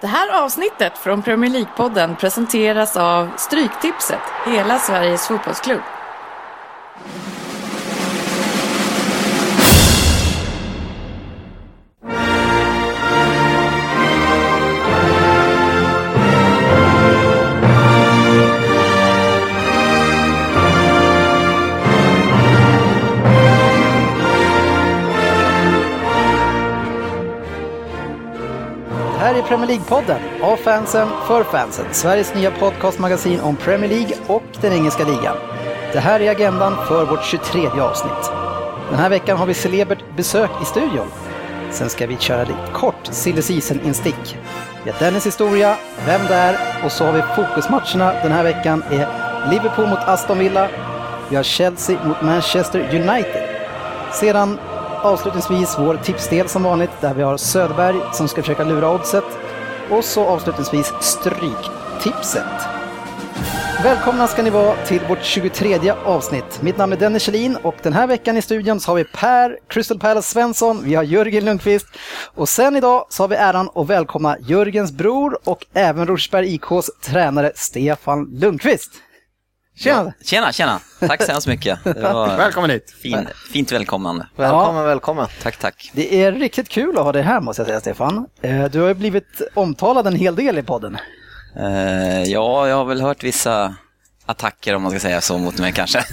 Det här avsnittet från Premier League-podden presenteras av Stryktipset, hela Sveriges fotbollsklubb. Premier League-podden, av fansen, för fansen. Sveriges nya podcastmagasin om Premier League och den engelska ligan. Det här är agendan för vårt 23 avsnitt. Den här veckan har vi celebert besök i studion. Sen ska vi köra lite kort silly season-instick. Vi har Dennis historia, vem det är och så har vi fokusmatcherna den här veckan är Liverpool mot Aston Villa, vi har Chelsea mot Manchester United. Sedan avslutningsvis vår tipsdel som vanligt där vi har Söderberg som ska försöka lura oddset. Och så avslutningsvis Stryktipset. Välkomna ska ni vara till vårt 23 avsnitt. Mitt namn är Dennis Kjellin och den här veckan i studion så har vi Per Crystal Palace Svensson, vi har Jörgen Lundqvist och sen idag så har vi äran att välkomna Jörgens bror och även Rosersberg IKs tränare Stefan Lundqvist. Tjena! Tjena, tjena! Tack så hemskt mycket. Välkommen hit! fin, fint välkomnande. Välkommen, välkommen. Tack, tack. Det är riktigt kul att ha dig här måste jag säga Stefan. Eh, Du har ju blivit omtalad en hel del i podden. Eh, ja, jag har väl hört vissa attacker om man ska säga så mot mig kanske.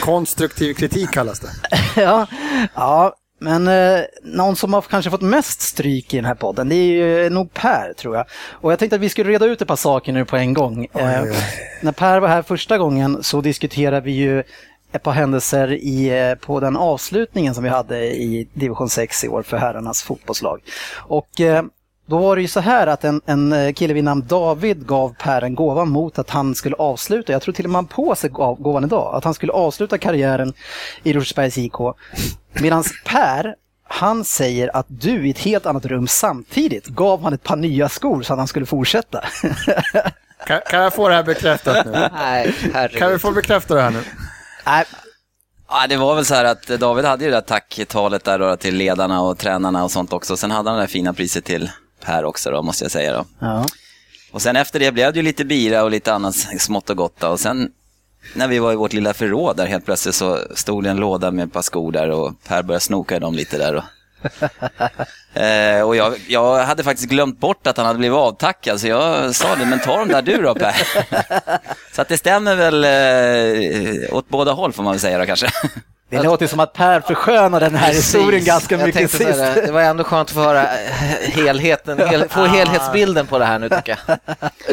Konstruktiv kritik kallas det. ja, ja, men eh, någon som har kanske fått mest stryk i den här podden, det är ju nog Per tror jag. Och jag tänkte att vi skulle reda ut ett par saker nu på en gång. Eh, när Per var här första gången så diskuterade vi ju ett par händelser i, eh, på den avslutningen som vi hade i division 6 i år för herrarnas fotbollslag. Och eh, då var det ju så här att en, en kille vid namn David gav Per en gåva mot att han skulle avsluta, jag tror till och med han på sig gav gåvan idag, att han skulle avsluta karriären i Rosersbergs IK. Medan Per, han säger att du i ett helt annat rum samtidigt gav han ett par nya skor så att han skulle fortsätta. Kan, kan jag få det här bekräftat nu? Nej, Kan vi herregud. få bekräfta det här nu? Nej, Ja, det var väl så här att David hade ju det där tacktalet där då till ledarna och tränarna och sånt också. Sen hade han det där fina priset till Per också då, måste jag säga då. ja. Och sen efter det blev det ju lite bira och lite annat smått och gott då. Och sen när vi var i vårt lilla förråd där helt plötsligt så stod det en låda med ett par skor där och Per började snoka i dem lite där. Och, eh, och jag, jag hade faktiskt glömt bort att han hade blivit avtackad så jag sa det, men ta dem där du då Per. så att det stämmer väl eh, åt båda håll får man väl säga då kanske. Det låter som att Per förskönar den här Precis. historien ganska Jag mycket sist. Det, det var ändå skönt att få höra helheten, hel, få helhetsbilden på det här nu tycker jag.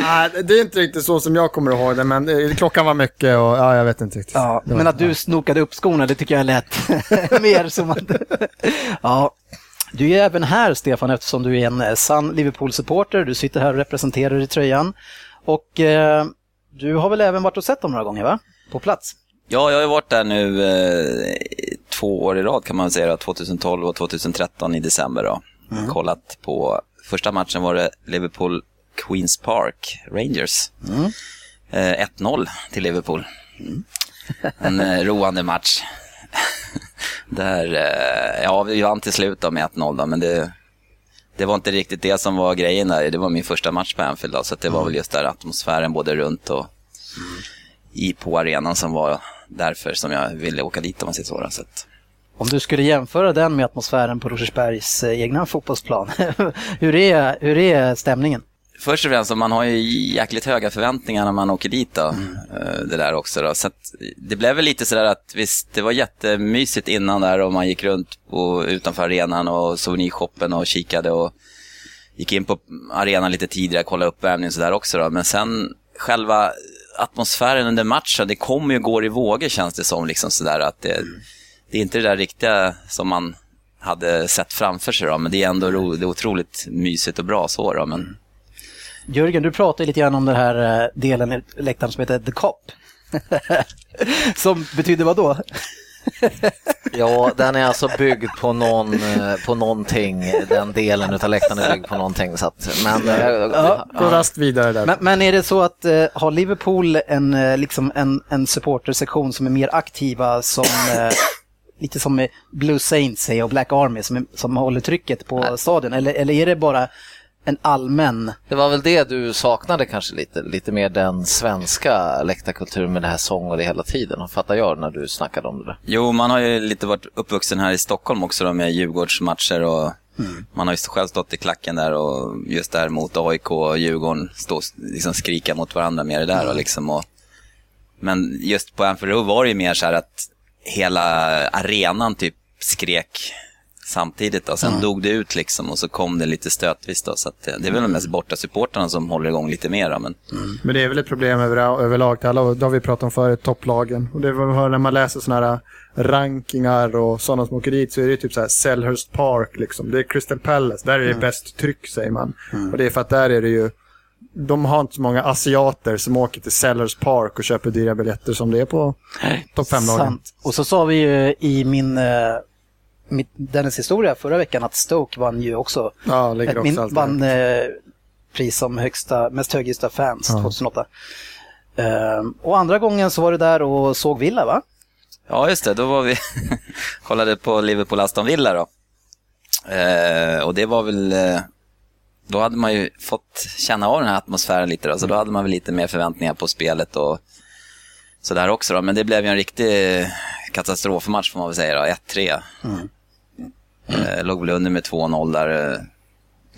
Nej, det är inte riktigt så som jag kommer ihåg det, men eh, klockan var mycket och ja, jag vet inte riktigt. Ja, Det var- men att du snokade upp skorna, det tycker jag är lätt. Mer som att... ja. Du är även här, Stefan, eftersom du är en eh, sann Liverpool-supporter. Du sitter här och representerar i tröjan. Och eh, du har väl även varit och sett dem några gånger, va? På plats. Ja, jag har varit där nu eh, två år i rad kan man säga, då, 2012 och 2013 i december. Då. Kollat på, första matchen var det Liverpool Queens Park Rangers. Eh, 1-0 till Liverpool. En eh, roande match. Där, eh, ja, vi vann till slut då med 1-0 då, men det, det var inte riktigt det som var grejen där. Det var min första match på Anfield då, så det var väl just där atmosfären både runt och i på arenan som var därför som jag ville åka dit om man säger så. då. så att, Om du skulle jämföra den med atmosfären på Rosersbergs eh, egna fotbollsplan, hur, är, hur är stämningen? först och främst, man har ju jäkligt höga förväntningar när man åker dit då, eh, det där också. Då. Så att, det blev väl lite sådär att visst, det var jättemysigt innan där och man gick runt på, utanför arenan och souvenirshoppen och kikade och gick in på arenan lite tidigare, kollade uppvärmning och sådär också. Då. Men sen själva atmosfären under matchen, det kommer ju och går i vågor känns det som. Liksom sådär, att det, det är inte det där riktiga som man hade sett framför sig. Då, men det är ändå ro, det är otroligt mysigt och bra så. Då, men, Jörgen, du pratade lite grann om den här eh, delen i läktaren som heter The Cop. som betyder vad då? Ja, den är alltså byggd på, någon, eh, på någonting, den delen utav läktaren är byggd på någonting. Så att, men, eh, Ja, Gå raskt vidare där. Men, men är det så att eh, har Liverpool en, liksom en, en supportersektion som är mer aktiva som eh, lite som Blue Saints och Black Army som, som håller trycket på stadion? Eller, eller är det bara en allmän... Det var väl det du saknade kanske lite, lite mer den svenska läktarkulturen med det här sång och det hela tiden, fattar jag när du snackade om det där. Jo, man har ju lite varit uppvuxen här i Stockholm också då, med Djurgårdsmatcher och man har ju själv stått i klacken där och just där mot AIK och Djurgården stå, liksom skrika mot varandra mer där och liksom och, Men just på Anfield Road var det ju mer så här att hela arenan typ skrek samtidigt då. Sen dog det ut liksom och så kom det lite stötvis då. Så att det, är väl mest borta supportrarna som håller igång lite mer då, men Men det är väl ett problem över, överlag alla, det har vi pratat om förut, topplagen. Och det hör när man läser sådana här rankingar och sådana som åker dit så är det typ så här Selhurst Park liksom. Det är Crystal Palace, där är det bäst tryck säger man. Och det är för att där är det ju, de har inte så många asiater som åker till Selhurst Park och köper dyra biljetter som det är på topp 5-lagen. Sant. Och så sa vi ju i min, eh, mitt, Dennis historia förra veckan att Stoke vann ju också. Ja, ligger ett också min, vann eh, pris som högsta, mest högljudda fans 2008. Eh, och andra gången så var det där och såg Villa va? Ja, just det. Då var vi kollade på Liverpool-Aston Villa då. Eh, och det var väl... Eh, då hade man ju fått känna av den här atmosfären lite då, så då hade man väl lite mer förväntningar på spelet och sådär också då. Men det blev ju en riktig katastrofmatch får man väl säga då, 1-3. Eh, låg väl under med 2-0 där eh,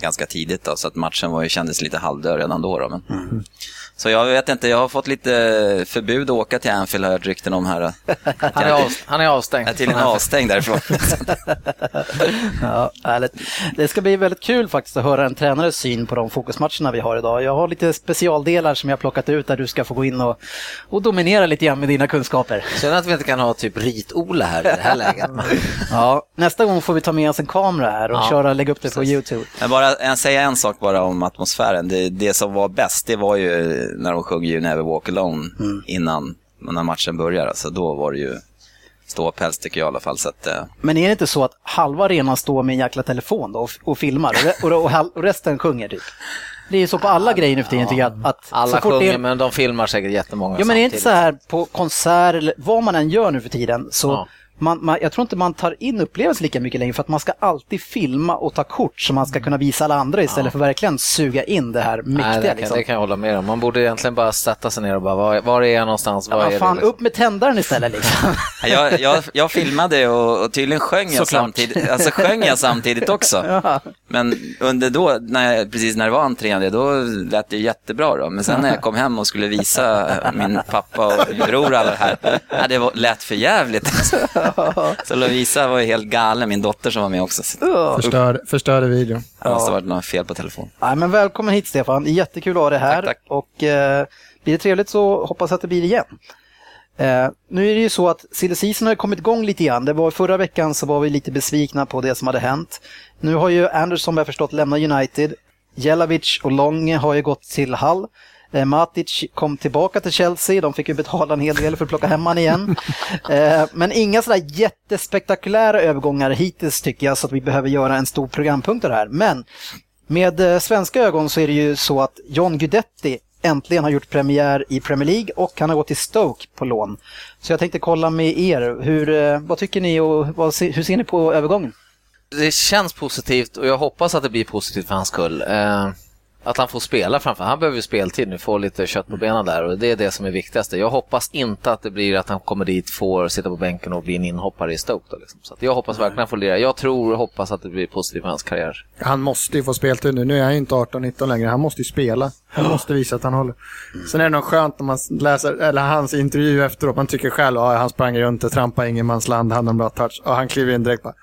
ganska tidigt då, så att matchen var ju, kändes lite halvdöd redan då. då men... Mm. Så jag vet inte, jag har fått lite förbud att åka till Anfield har jag hört rykten om här. Han är, av, han är avstängd. Jag är tydligen avstängd därifrån. Ja. Det ska bli väldigt kul faktiskt att höra en tränares syn på de fokusmatcherna vi har idag. Jag har lite specialdelar som jag har plockat ut där du ska få gå in och, och dominera lite grann med dina kunskaper. Känner att vi inte kan ha typ Rit-Ola här i det här läget. Ja, nästa gång får vi ta med oss en kamera här och Ja, köra, lägga upp det på YouTube. Men bara en, säga en sak bara om atmosfären. Det, det som var bäst, det var ju när de sjöng You Never Walk Alone innan när matchen börjar. Alltså, då var det ju ståpäls tycker jag i alla fall. Så att, eh, Men är det inte så att halva arenan står med en jäkla telefon då och, och filmar och, och, och, resten sjunger typ? Det är ju så på alla grejer nu för tiden tycker jag att, att Alla sjunger är, men de filmar säkert jättemånga Ja men är det inte samtidigt. så här på konsert eller vad man än gör nu för tiden så Ja. Man, man, jag tror inte man tar in upplevelsen lika mycket längre för att man ska alltid filma och ta kort så man ska kunna visa alla andra istället för verkligen suga in det här mäktiga. Nej, det, kan, liksom. det kan jag hålla med om. Man borde egentligen bara sätta sig ner och bara, var, var är jag någonstans? Var Ja, är fan, det, liksom? upp med tändaren istället liksom. jag, jag, jag filmade och, och tydligen sjöng jag, samtidigt, alltså sjöng jag samtidigt också. Men under då, när jag, precis när det var entrén, då lät det jättebra. Då. Men sen när jag kom hem och skulle visa min pappa och min bror alla det här, ja, det var, lät för jävligt. Så Lovisa var ju helt galen, min dotter som var med också. Så Förstör, förstörde videon. det måste ha varit något fel på telefonen. Nej, men välkommen hit Stefan, jättekul att ha dig här. Tack, tack. Och eh, blir det trevligt så hoppas jag att det blir igen. Eh, nu är det ju så att silly har kommit igång lite grann. Det var förra veckan så var vi lite besvikna på det som hade hänt. Nu har ju Anderson, vad jag förstått, lämnat United. Jelavic och Longe har ju gått till Hull. Eh, Matic kom tillbaka till Chelsea, de fick ju betala en hel del för att plocka hem han igen. Eh, men inga sådär jättespektakulära övergångar hittills tycker jag så att vi behöver göra en stor programpunkt av det här. Men med eh, svenska ögon så är det ju så att John Guidetti äntligen har gjort premiär i Premier League och han har gått till Stoke på lån. Så jag tänkte kolla med er, hur, eh, vad tycker ni och vad, hur ser ni på övergången? det känns positivt och jag hoppas att det blir positivt för hans skull. Att han får spela framför. Han behöver ju speltid nu, få lite kött på benen där och det är det som är viktigast. Jag hoppas inte att det blir att han kommer dit, får sitta på bänken och bli en inhoppare i Stoke. Då, liksom. Så jag hoppas verkligen att han får lira. Jag tror och hoppas att det blir positivt för hans karriär. Han måste ju få speltid nu. Nu är han ju inte 18-19 längre. Han måste ju spela. Han måste visa att han håller. Sen är det nog skönt när man läser eller hans intervju efteråt. Man tycker själv att han sprang runt och trampade ingenmansland, hade en bra touch. Och han kliver in direkt bara.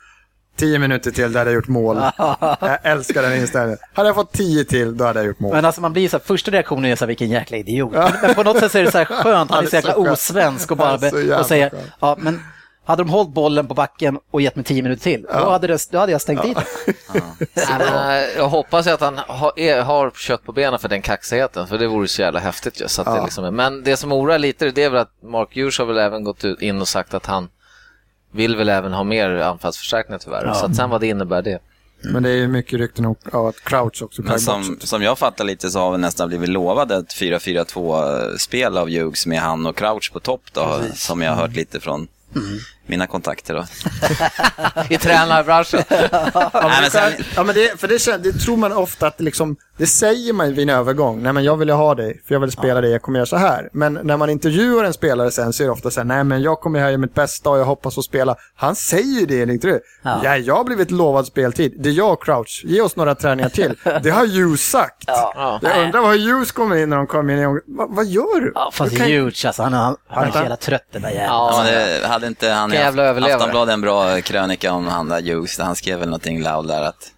Tio minuter till, då hade jag gjort mål. jag älskar den inställningen. Hade jag fått tio till, då hade jag gjort mål. Men alltså man blir så här, första reaktionen är så här, vilken jäkla idiot. Men, men på något sätt så är det så här skönt, han är så jäkla Ja, osvensk och bara Ja, och säger, ja men hade de hållit bollen på backen och gett mig tio minuter till, då, hade det, då hade jag stängt dit det. Nej, men, eh, jag hoppas att han har, är, har kött på benen för den kaxigheten, för det vore så jävla häftigt. ju, Så att det liksom är. Men det som oroar lite det är väl att Mark Hughes har väl även gått ut in och sagt att han vill väl även ha mer anfallsförstärkningar tyvärr. Så att sen vad det innebär det. Men det är ju mycket rykten om av att Crouch också Men som, som jag fattar lite så har vi nästan blivit lovade ett 4-4-2-spel av Hughes med han och Crouch på topp då, som jag har hört lite från mina kontakter då. I tränarbranschen. Ja, men, Nej, men det, sen- ja, men det, för det, det tror man ofta att liksom, det säger man vid en övergång. Nej men jag vill ju ha dig, för jag vill spela dig, jag kommer göra så här. Men när man intervjuar en spelare sen så är det ofta så här, nej men jag kommer här göra mitt bästa och jag hoppas få spela. Han säger det, enligt du. Ja. Ja. jag har blivit lovad speltid. Det är jag och Crouch, ge oss några träningar till. Det har Hughes sagt. Ja. Jag undrar vad Hughes kommer in när de kommer in. Va, vad gör du? Ja, fast Du kan- alltså. Han, han, han är så jävla trött den där jäveln. Ja, Ja, men det, hade inte han Vilken jävla överlevare. Aftonbladet en bra krönika om han där Hughes, han skrev väl någonting loud där att,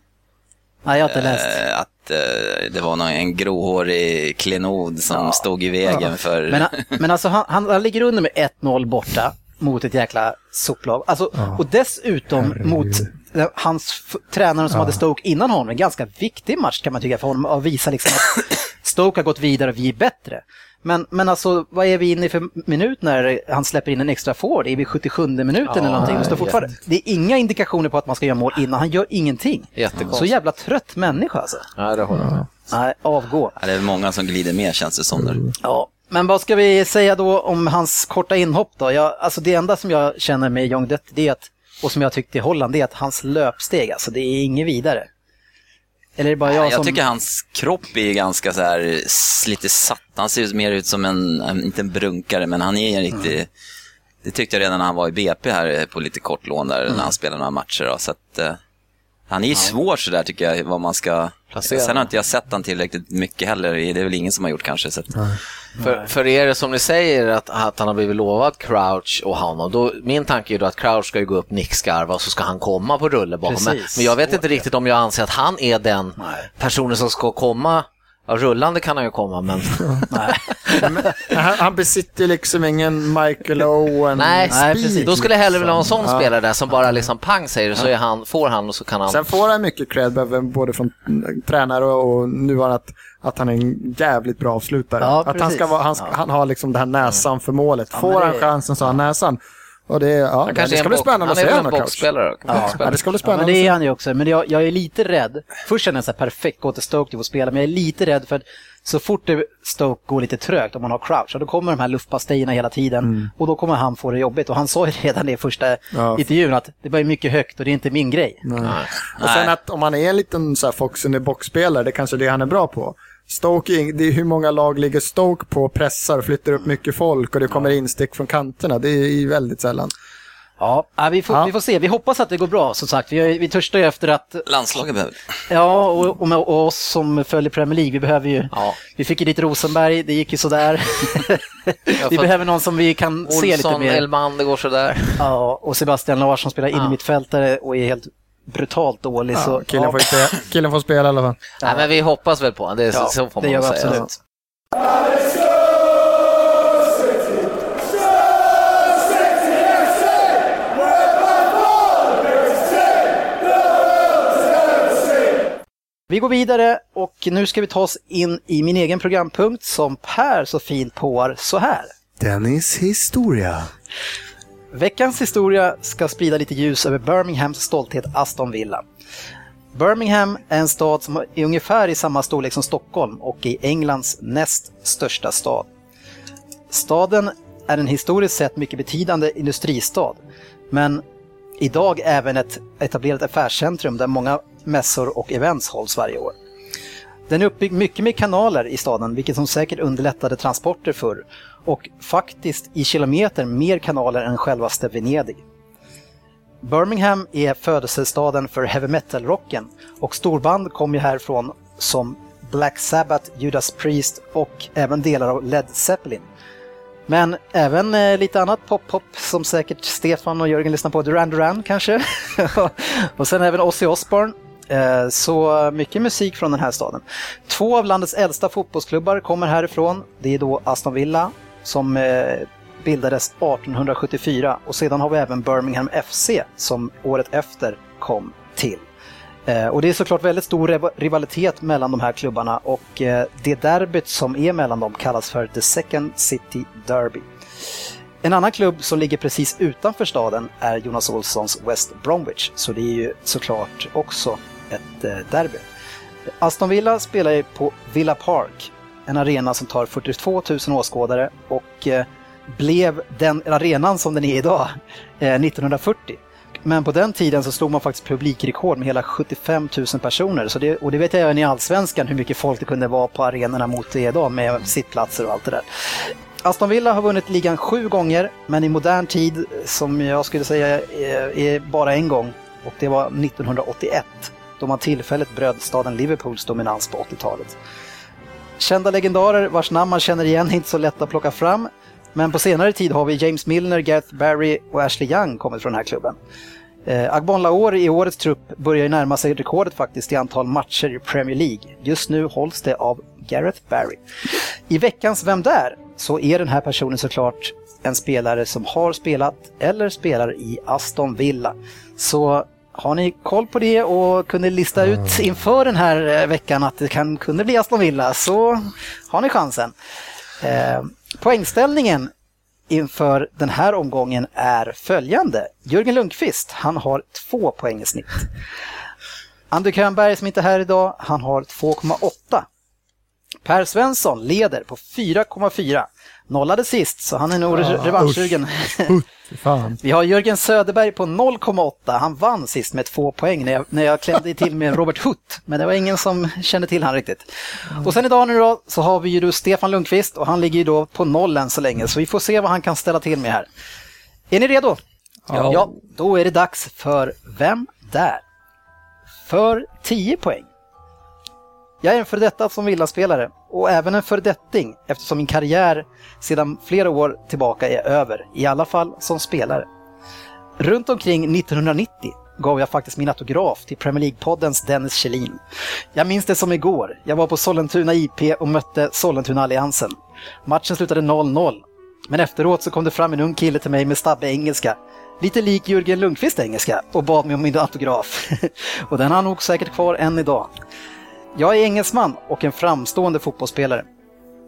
Nej, jag har inte läst. eh, att eh, det var någon, en gråhårig klenod som stod i vägen för... Men, men alltså han, han, ligger under med 1-0 borta mot ett jäkla soplag. Alltså, Och dessutom mot eh, hans tränare som hade Stoke innan honom. En ganska viktig match kan man tycka för honom att visa liksom att Stoke har gått vidare och vi är bättre. Men, men alltså, vad är vi inne i för minut när han släpper in en extra forward? Är vi 77 minuten eller någonting? Det, står fortfarande, det är inga indikationer på att man ska göra mål innan. Han gör ingenting. Så jävla trött människa alltså. Ja, det håller jag med. Nej, avgå. Ja, det är många som glider med känns det som nu. Ja, men vad ska vi säga då om hans korta inhopp då? Jag, alltså det enda som jag känner med Death, det är att, och som jag tyckte i Holland, det är att hans löpsteg, alltså det är inget vidare. Eller är det bara jag, Jag, som... tycker hans kropp är ganska så här lite satt. Han ser mer ut som en, en inte en brunkare, men han är en riktig... Det tyckte jag redan när han var i BP här på lite kort lån där, när han spelade några matcher. Då, så att, eh, han är ju svår sådär tycker jag, vad man ska... Placera. Sen har inte jag sett han tillräckligt mycket heller, det är väl ingen som har gjort kanske. Så att, För, för er som ni säger att, att han har blivit lovad Crouch och honom, då, min tanke är då att Crouch ska ju gå upp nickskarva och så ska han komma på rulle bakom. Men, men jag vet inte riktigt om jag anser att han är den personen som ska komma. Ja, rullande kan han ju komma, men... Nej. Han, han besitter liksom ingen Michael Owen. Nej, Nej, precis. då skulle jag hellre vilja ha en sån Ja. spelare där som bara liksom pang säger det, så är han, får han och så kan han... Sen får han mycket cred både från tränare och nuvarande att, att han är en jävligt bra avslutare. Ja, att han, ska vara, han, ska, han har liksom den här näsan för målet. Får han chansen så har han näsan. Och det, ja, han det kanske är ska bli spännande att se honom coach. boxspelare. Ja, ja, det ska bli Ja, spännande men det är han ju också. Men jag, jag är lite rädd. Först känner jag så här perfekt, gå till Stoke till att spela, men jag är lite rädd för att så fort det Stoke går lite trögt, om man har crouch, ja, då kommer de här luftpastejerna hela tiden och då kommer han få det jobbigt. Och han sa ju redan det i första Ja. intervjun att det ju mycket högt och det är inte min grej. se. Och sen Nej. att om han är en liten så här fox in the box-spelare, det är kanske är det han är bra på. Stoke, är ing- det är hur många lag ligger Stoke på och pressar och flyttar upp mycket folk och det kommer instick från kanterna. Det är ju väldigt sällan. Ja, vi, får, Ja. vi får se. Vi hoppas att det går bra, som sagt. Vi, vi törstar ju efter att landslaget behöver Ja, och, och, med, och oss som följer Premier League, vi behöver ju... Ja. Vi fick ju dit Rosenberg, det gick ju sådär. vi behöver någon som vi kan se lite Olsson, mer. Elman, det går sådär. Ja, och Sebastian Larsson spelar in i Ja. mittfältare och är helt brutalt dålig. Ja, så, killen, ja, får spela, killen får spela i alla fall. Nej, men vi hoppas väl på honom, det, är, ja, så får det man gör vi säga. absolut. Vi går vidare och nu ska vi ta oss in i min egen programpunkt som Per så fint påar så här. Dennis historia. Veckans historia ska sprida lite ljus över Birminghams stolthet Aston Villa. Birmingham är en stad som är ungefär i samma storlek som Stockholm och är Englands näst största stad. Staden är en historiskt sett mycket betydande industristad, men idag även ett etablerat affärscentrum där många mässor och events hålls varje år. Den är uppbyggd mycket med kanaler i staden, vilket som säkert underlättade transporter förr. Och faktiskt i kilometer mer kanaler än självaste Venedig. Birmingham är födelsestaden för heavy metal-rocken och storband kom ju härifrån som Black Sabbath, Judas Priest och även delar av Led Zeppelin. Men även eh, lite annat pop-pop som säkert Stefan och Jörgen lyssnar på, Duran Duran kanske. och sen även Ozzy Osbourne. Eh, så mycket musik från den här staden. Två av landets äldsta fotbollsklubbar kommer härifrån. Det är då Aston Villa som eh, bildades 1874 och sedan har vi även Birmingham FC som året efter kom till. Eh, och det är såklart väldigt stor rivalitet mellan de här klubbarna och eh, det derbyt som är mellan dem kallas för The Second City Derby. En annan klubb som ligger precis utanför staden är Jonas Olssons West Bromwich, så det är ju såklart också ett derby. Aston Villa spelar ju på Villa Park, en arena som tar 42 000 åskådare och eh, blev den arenan som den är idag eh, 1940. Men på den tiden så slog man faktiskt publikrekord med hela 75 000 personer. Så det, och det vet jag även i Allsvenskan hur mycket folk det kunde vara på arenorna mot det idag med sittplatser och allt det där. Aston Villa har vunnit ligan sju gånger, men i modern tid, som jag skulle säga, är, är bara en gång. Och det var 1981, då man tillfälligt bröt staden Liverpools dominans på 80-talet. Kända legendarer vars namn man känner igen är inte så lätt att plocka fram. Men på senare tid har vi James Milner, Gareth Barry och Ashley Young kommit från den här klubben. Eh, Agbon Laor i årets trupp börjar ju närma sig rekordet faktiskt i antal matcher i Premier League. Just nu hålls det av Gareth Barry. I veckans Vem där? så är den här personen såklart en spelare som har spelat eller spelar i Aston Villa. Så har ni koll på det och kunde lista ut inför den här eh, veckan att det kan, kunde bli Aston Villa så har ni chansen. Eh, poängställningen inför den här omgången är följande. Jörgen Lundqvist, han har två poäng i snitt. Andrew Könberg som inte är här idag, han har 2,8. Per Svensson leder på 4,4. Nollade sist, så han är nog Ah, revanschsugen. Vi har Jörgen Söderberg på 0,8. Han vann sist med två poäng när jag, när jag klämde till med Robert Hutt. Men det var ingen som kände till han riktigt. Och sen idag nu då så har vi ju då Stefan Lundqvist och han ligger ju då på noll än så länge. Så vi får se vad han kan ställa till med här. Är ni redo? Ja. ja då är det dags för Vem där? För 10 poäng. Jag är en före detta som villaspelare och även en föredetting eftersom min karriär sedan flera år tillbaka är över, i alla fall som spelare. Runt omkring 1990 gav jag faktiskt min autograf till Premier League-poddens Dennis Kjellin. Jag minns det som igår. Jag var på Sollentuna IP och mötte Sollentuna-alliansen. Matchen slutade 0-0. Men efteråt så kom det fram en ung kille till mig med stabbig engelska. Lite lik Jörgen Lundqvist engelska och bad mig om min autograf. och den har han nog säkert kvar än idag. Jag är engelsman och en framstående fotbollsspelare.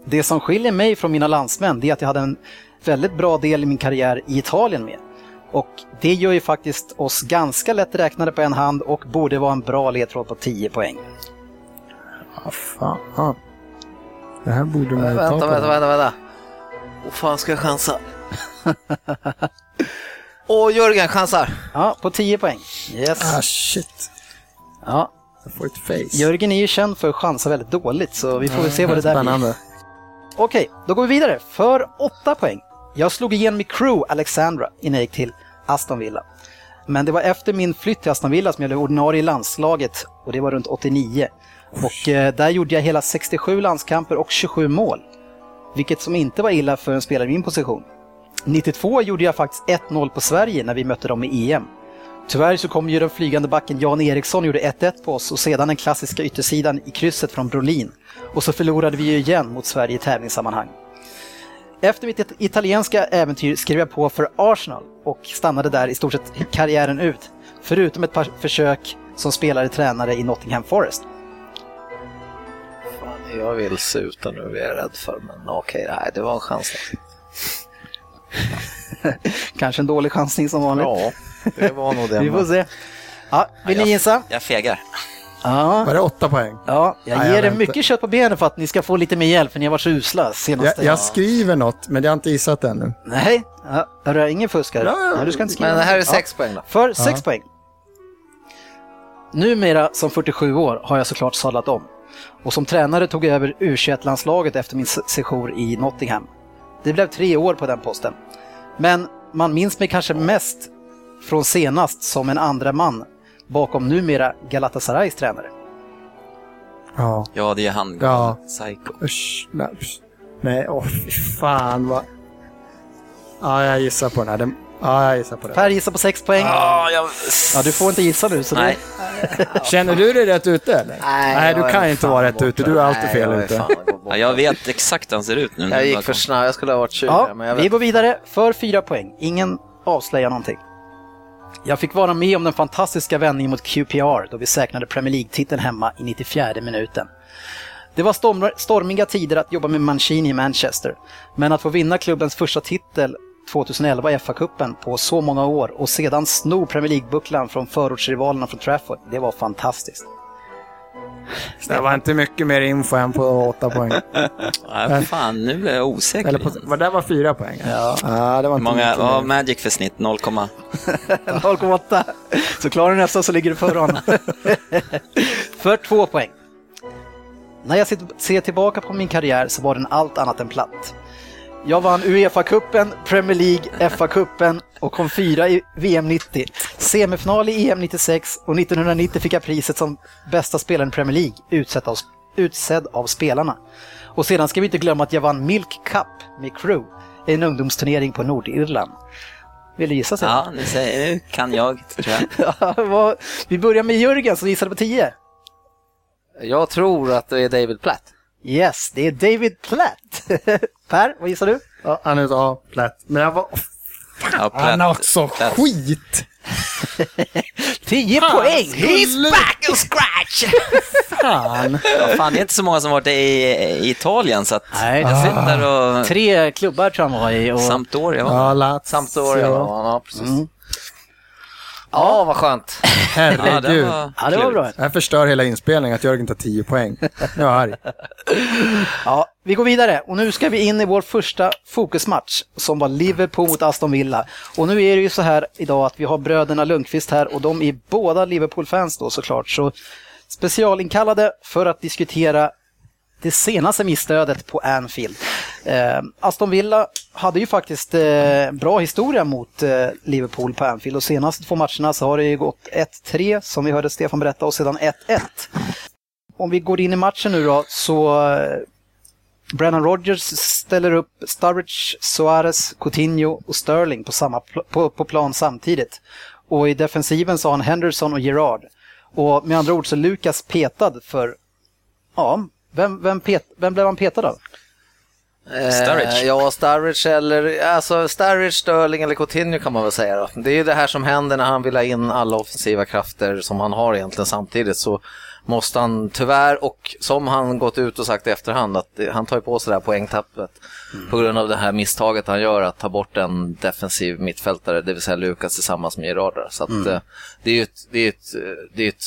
Det som skiljer mig från mina landsmän är att jag hade en väldigt bra del i min karriär i Italien med. Och det gör ju faktiskt oss ganska lätt räknade på en hand och borde vara en bra ledtråd på 10 poäng. Ah, fan. Det här borde man ju ta Vänta, vänta, vänta, vänta. Åh fan ska jag chansa? Åh, Jörgen chansar. Ja, på 10 poäng. Yes. Ah, shit. Ja, Får ett face. Jörgen är ju känd för att chansa väldigt dåligt så vi får väl se vad det där blir. Spännande. Okej, då går vi vidare för 8 poäng. Jag slog igenom i Crew Alexandra innan jag gick till Aston Villa. Men det var efter min flytt till Aston Villa som jag blev ordinarie i landslaget och det var runt 89. Och eh, där gjorde jag hela 67 landskamper och 27 mål. Vilket som inte var illa för en spelare i min position. 92 gjorde jag faktiskt 1-0 på Sverige när vi mötte dem i EM. Tyvärr så kom ju den flygande backen Jan Eriksson och gjorde 1-1 på oss och sedan den klassiska yttersidan i krysset från Brolin. Och så förlorade vi ju igen mot Sverige i tävlingssammanhang. Efter mitt italienska äventyr skrev jag på för Arsenal och stannade där i stort sett karriären ut. Förutom ett par försök som spelare tränare i Nottingham Forest. Fan, jag vill suta nu, är jag rädd för. Men okej, nej, det var en chans. Kanske en dålig chansning som vanligt. Ja, det var nog det. Vi får se. Ja, vill Ja, ni jag- gissa? Jag fegar. Ja, Var det åtta poäng? ja jag Nej, ger jag er mycket kött på benen för att ni ska få lite mer hjälp för ni har varit så usla Jag, senaste... jag skriver något, men jag har inte gissat ännu. Nej, ja, är det ingen fuskare? Ja, ja. Nej, du ska inte skriva. Men det här är Ja. sex poäng då. För 6 poäng. Numera som 47 år har jag såklart sadlat om. Och som tränare tog jag över U21-landslaget efter min se- sejour i Nottingham. Det blev tre år på den posten. Men man minns mig kanske mest från senast som en andra man bakom numera Galatasarays tränare. Ja. Ja, det är han. Ja. Psycho. Usch, nej, usch. Nej, åh fy fan vad... Ja, jag gissar på den här. Den... Ja, jag gissar på den. Per gissar på 6 poäng. Ja, jag... Ja, du får inte gissa nu. Så Nej. Känner du dig rätt ute eller? Nej, du jag kan inte vara rätt borta. ute. Du är alltid Nej, fel jag ute. fan borta. Ja, jag vet exakt hur han ser ut nu. Jag gick för snabbt, jag skulle ha varit 20. Ja, men jag vi vet. går vidare för fyra poäng. Ingen avslöjar någonting. Jag fick vara med om den fantastiska vändningen mot QPR då vi säkrade Premier League-titeln hemma i 94 minuten. Det var storm- stormiga tider att jobba med Mancini i Manchester, men att få vinna klubbens första titel 2011 i FA-cupen på så många år och sedan sno Premier League-bucklan från förortsrivalerna från Trafford, det var fantastiskt. Det var inte mycket mer info än på åtta poäng. Ja, fan, nu blir jag osäker. Eller på, vad där var fyra poäng? Ja. ja det var inte många, vad har. Magic för snitt? 0, 0,8. Så klarar du nästa så ligger du före honom. För två poäng. När jag ser tillbaka på min karriär så var den allt annat än platt. Jag vann Uefa-cupen, Premier League, FA-cupen och kom fyra i VM 90. Semifinal i EM 96 och 1990 fick jag priset som bästa spelaren i Premier League, utsedd av, utsedd av spelarna. Och sedan ska vi inte glömma att jag vann Milk Cup med Crew, en ungdomsturnering på Nordirland. Vill du gissa? Sebbe? Ja, nu, säger, nu kan jag, tror jag. Ja, vad- vi börjar med Jörgen som gissade på 10. Jag tror att det är David Platt. Yes, det är David Platt. per, vad gissar du? Ja, han är ja, platt. Men jag var... Ja, Han har också Platt. skit! 10 Fan, poäng! skulle- back and scratch! Fan! Ja, fan, det är inte så många som varit i, i Italien, så att Nej. jag sitter och... Tre klubbar tror jag han var i. Och... Sampdoria, va? Ja. Sampdoria var han, ja precis. Ja, vad skönt. Ja, Herregud. det var, Ja, det var bra. Det här förstör hela inspelningen att Jörgen tar 10 poäng. Jag är arg. Ja, vi går vidare och nu ska vi in i vår första fokusmatch som var Liverpool mot Aston Villa. Och nu är det ju så här idag att vi har bröderna Lundqvist här och de är båda Liverpool-fans då såklart. Så specialinkallade för att diskutera det senaste misstödet på Anfield. Eh, Aston Villa hade ju faktiskt eh, bra historia mot eh, Liverpool på Anfield och senaste två matcherna så har det ju gått 1-3 som vi hörde Stefan berätta och sedan 1-1. Om vi går in i matchen nu då så eh, Brennan Rodgers ställer upp Sturridge, Suarez, Coutinho och Sterling på, samma pl- på, på plan samtidigt. Och i defensiven så har han Henderson och Gerard. Och med andra ord så Lukas petad för, ja, vem, vem, pet, vem blev han petad av? Sturridge. Eh, ja, Sturridge eller, alltså Sturridge, Sterling eller Coutinho kan man väl säga då. Det är ju det här som händer när han vill ha in alla offensiva krafter som han har egentligen samtidigt så måste han tyvärr och som han gått ut och sagt i efterhand att han tar ju på sig det här poängtappet på grund av det här misstaget han gör att ta bort en defensiv mittfältare, det vill säga Lukas tillsammans med Gerard. Så att, eh, det är ju ett, det är ett, det är ett,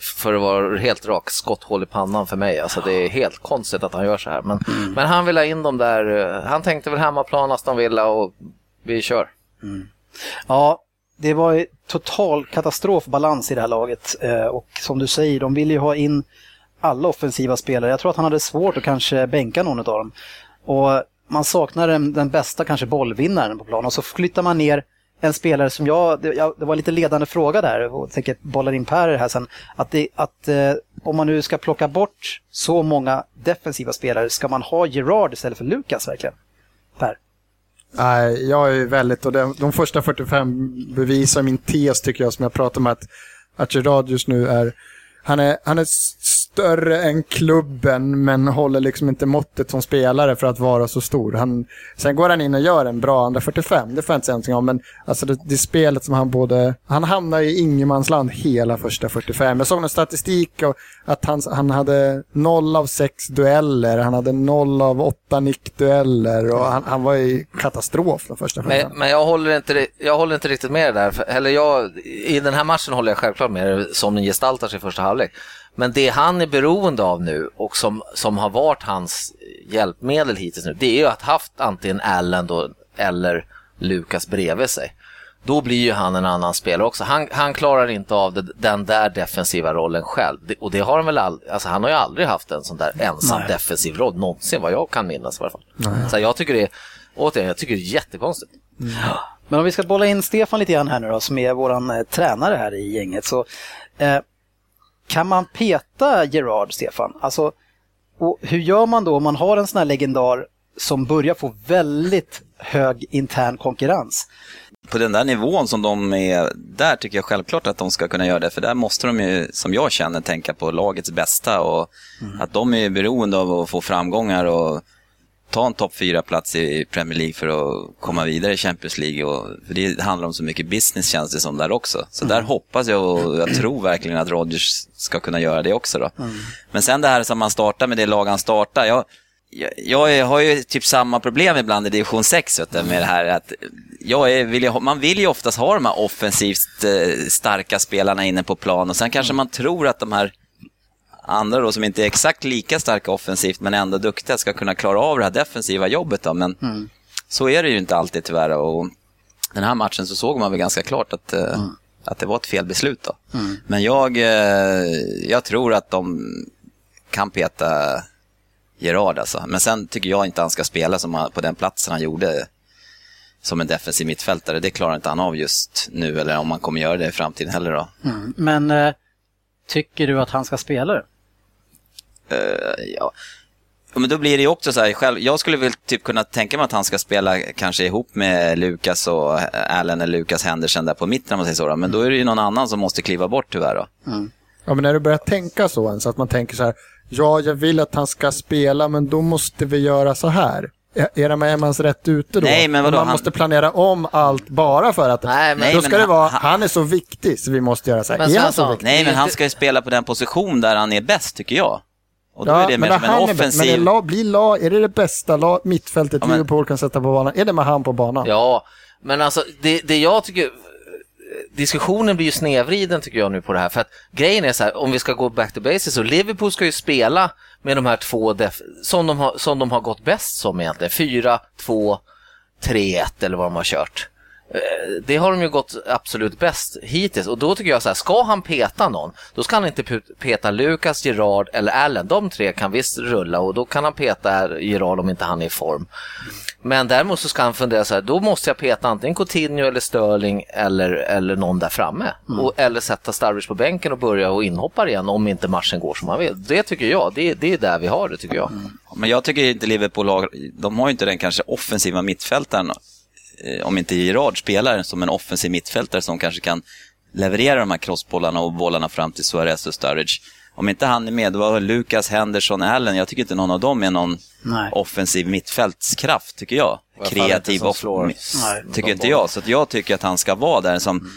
för att vara helt rak, skotthål i pannan för mig. Alltså det är helt konstigt att han gör så här. Men, men han vill ha in dem där, eh, han tänkte väl hemmaplan Aston Villa och vi kör. Ja, det var total katastrofbalans i det här laget. Eh, och som du säger, de ville ju ha in alla offensiva spelare. Jag tror att han hade svårt att kanske bänka någon av dem. Och man saknar den, den bästa kanske bollvinnaren på plan och så flyttar man ner en spelare som jag, det, jag, det var lite ledande fråga där och jag tänker bolla in Per i det här sen. Att, det, att eh, om man nu ska plocka bort så många defensiva spelare, ska man ha Gerard istället för Lukas verkligen? Nej, jag är väldigt, och de, de första 45 bevisar min tes tycker jag som jag pratar om att, att Gerard just nu är, han är, han är större än klubben men håller liksom inte måttet som spelare för att vara så stor. Han, sen går han in och gör en bra andra 45, det får jag inte säga någonting om, men alltså det, det spelet som han både, han hamnar i ingenmansland hela första 45. Jag såg någon statistik och att han, han hade noll av sex dueller, han hade noll av åtta nickdueller och han, han var i katastrof de första 45. Men, men jag, håller inte, jag håller inte riktigt med där. Eller jag, I den här matchen håller jag självklart med som den gestaltar sig i första halvlek. Men det han är beroende av nu och som, som har varit hans hjälpmedel hittills nu, det är ju att haft antingen Allen då, eller Lukas bredvid sig. Då blir ju han en annan spelare också. Han, han klarar inte av det, den där defensiva rollen själv. Det, och det har han väl aldrig, alltså han har ju aldrig haft en sån där ensam Nej. defensiv roll, någonsin vad jag kan minnas i alla fall. Så jag tycker det är, återigen, jag tycker det är jättekonstigt. Men om vi ska bolla in Stefan lite grann här nu då, som är våran eh, tränare här i gänget. Så, eh, kan man peta Gerard, Stefan? Alltså, och hur gör man då om man har en sån här legendar som börjar få väldigt hög intern konkurrens? på den där nivån som de är, där tycker jag självklart att de ska kunna göra det. För där måste de ju, som jag känner, tänka på lagets bästa och att de är beroende av att få framgångar och ta en topp fyra plats i Premier League för att komma vidare i Champions League. Och, för det handlar om så mycket business känns det som där också. Så där hoppas jag och jag tror verkligen att Rodgers ska kunna göra det också. Då. Men sen det här som man startar med det lag han startar. Jag, jag, jag har ju typ samma problem ibland i division 6 vet du, med det här att jag är, vill ha- man vill ju oftast ha de här offensivt eh, starka spelarna inne på plan och sen kanske man tror att de här andra då som inte är exakt lika starka offensivt men ändå duktiga ska kunna klara av det här defensiva jobbet. Då. Men Mm. så är det ju inte alltid tyvärr. Och den här matchen så såg man väl ganska klart att, eh, Mm. att det var ett felbeslut. Då. Men jag, eh, jag tror att de kan peta Gerard alltså. Men sen tycker jag inte han ska spela som han, på den platsen han gjorde som en defensiv mittfältare. Det klarar inte han av just nu eller om han kommer göra det i framtiden heller. Då. Mm. Men eh, tycker du att han ska spela det? Eh, ja. Men då blir det ju också så här, själv, jag skulle väl typ kunna tänka mig att han ska spela kanske ihop med Lukas och Allen eller Lukas Henderson där på mitten om man säger så. Då. Men då är det ju någon annan som måste kliva bort tyvärr. Då. Ja, men när du börjar tänka så ens, att man tänker så här, ja, jag vill att han ska spela, men då måste vi göra så här. Är är Emans rätt ute då? Nej, men vadå, man han- måste planera om allt bara för att... Nej, men- då ska men det vara, han- han är så viktig så vi måste göra så här. Men är han så viktig? Nej, men han ska ju spela på den position där han är bäst tycker jag. Och då är det mer men som en han är- offensiv... Men är, la, blir la, är det det bästa la, mittfältet Ja, men- Liverpool kan sätta på banan? Är det med han på banan? Ja, men alltså det, det jag tycker diskussionen blir ju snedvriden tycker jag nu på det här. För att grejen är så här, om vi ska gå back to basics, så Liverpool ska ju spela med de här två def- som, de har, som de har gått bäst som egentligen. 4, 2, 3, 1 eller vad de har kört. Eh, Det har de ju gått absolut bäst hittills och då tycker jag så här, ska han peta någon, då ska han inte peta Lukas, Gerard eller Allen. De tre kan visst rulla och då kan han peta Gerard om inte han är i form. Men däremot så ska han fundera så här, då måste jag peta antingen Coutinho eller Sterling eller, eller någon där framme. Och, eller sätta Sturridge på bänken och börja och inhoppar igen om inte matchen går som han vill. Det tycker jag, det, det är där vi har det tycker jag. Men jag tycker inte Liverpool har, de har ju inte den kanske offensiva mittfältaren, om inte Gerard spelar som en offensiv mittfältare som kanske kan leverera de här crossbollarna och bollarna fram till Suarez och Sturridge. Om inte han är med, då var Lucas, Henderson, Allen, jag tycker inte någon av dem är någon Nej. offensiv mittfältskraft, tycker jag. fall Kreativ, off- slår. Nej. tycker inte jag. Så att jag tycker att han ska vara där som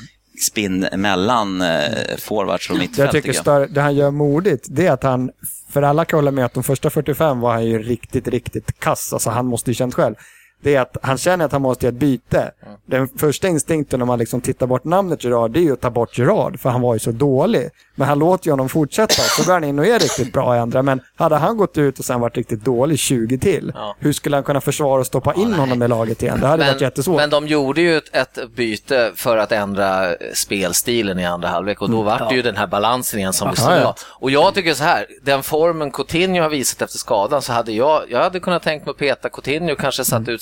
spinn mellan eh, forwards och Det mittfält. jag tycker stör, det han gör modigt, det är att han, för alla kan hålla med att de första 45 var han ju riktigt, riktigt kass. Alltså han måste ju känt själv. Det är att han känner att han måste göra ett byte. Den första instinkten om man liksom tittar bort namnet Gerard, det är ju att ta bort Gerard, för han var ju så dålig. Men han låter ju honom fortsätta, så går han in och är riktigt bra i andra. Men hade han gått ut och sen varit riktigt dålig 20 till, Ja. hur skulle han kunna försvara och stoppa in honom i laget igen? Det hade varit jättesvårt. men de gjorde ju ett, ett byte för att ändra spelstilen i andra halvlek och då var det ju den här balansen igen som vi Ja, ja. sa. Och jag tycker så här, den formen Coutinho har visat efter skadan så hade jag, jag hade kunnat tänkt mig att peta Coutinho, kanske satt ut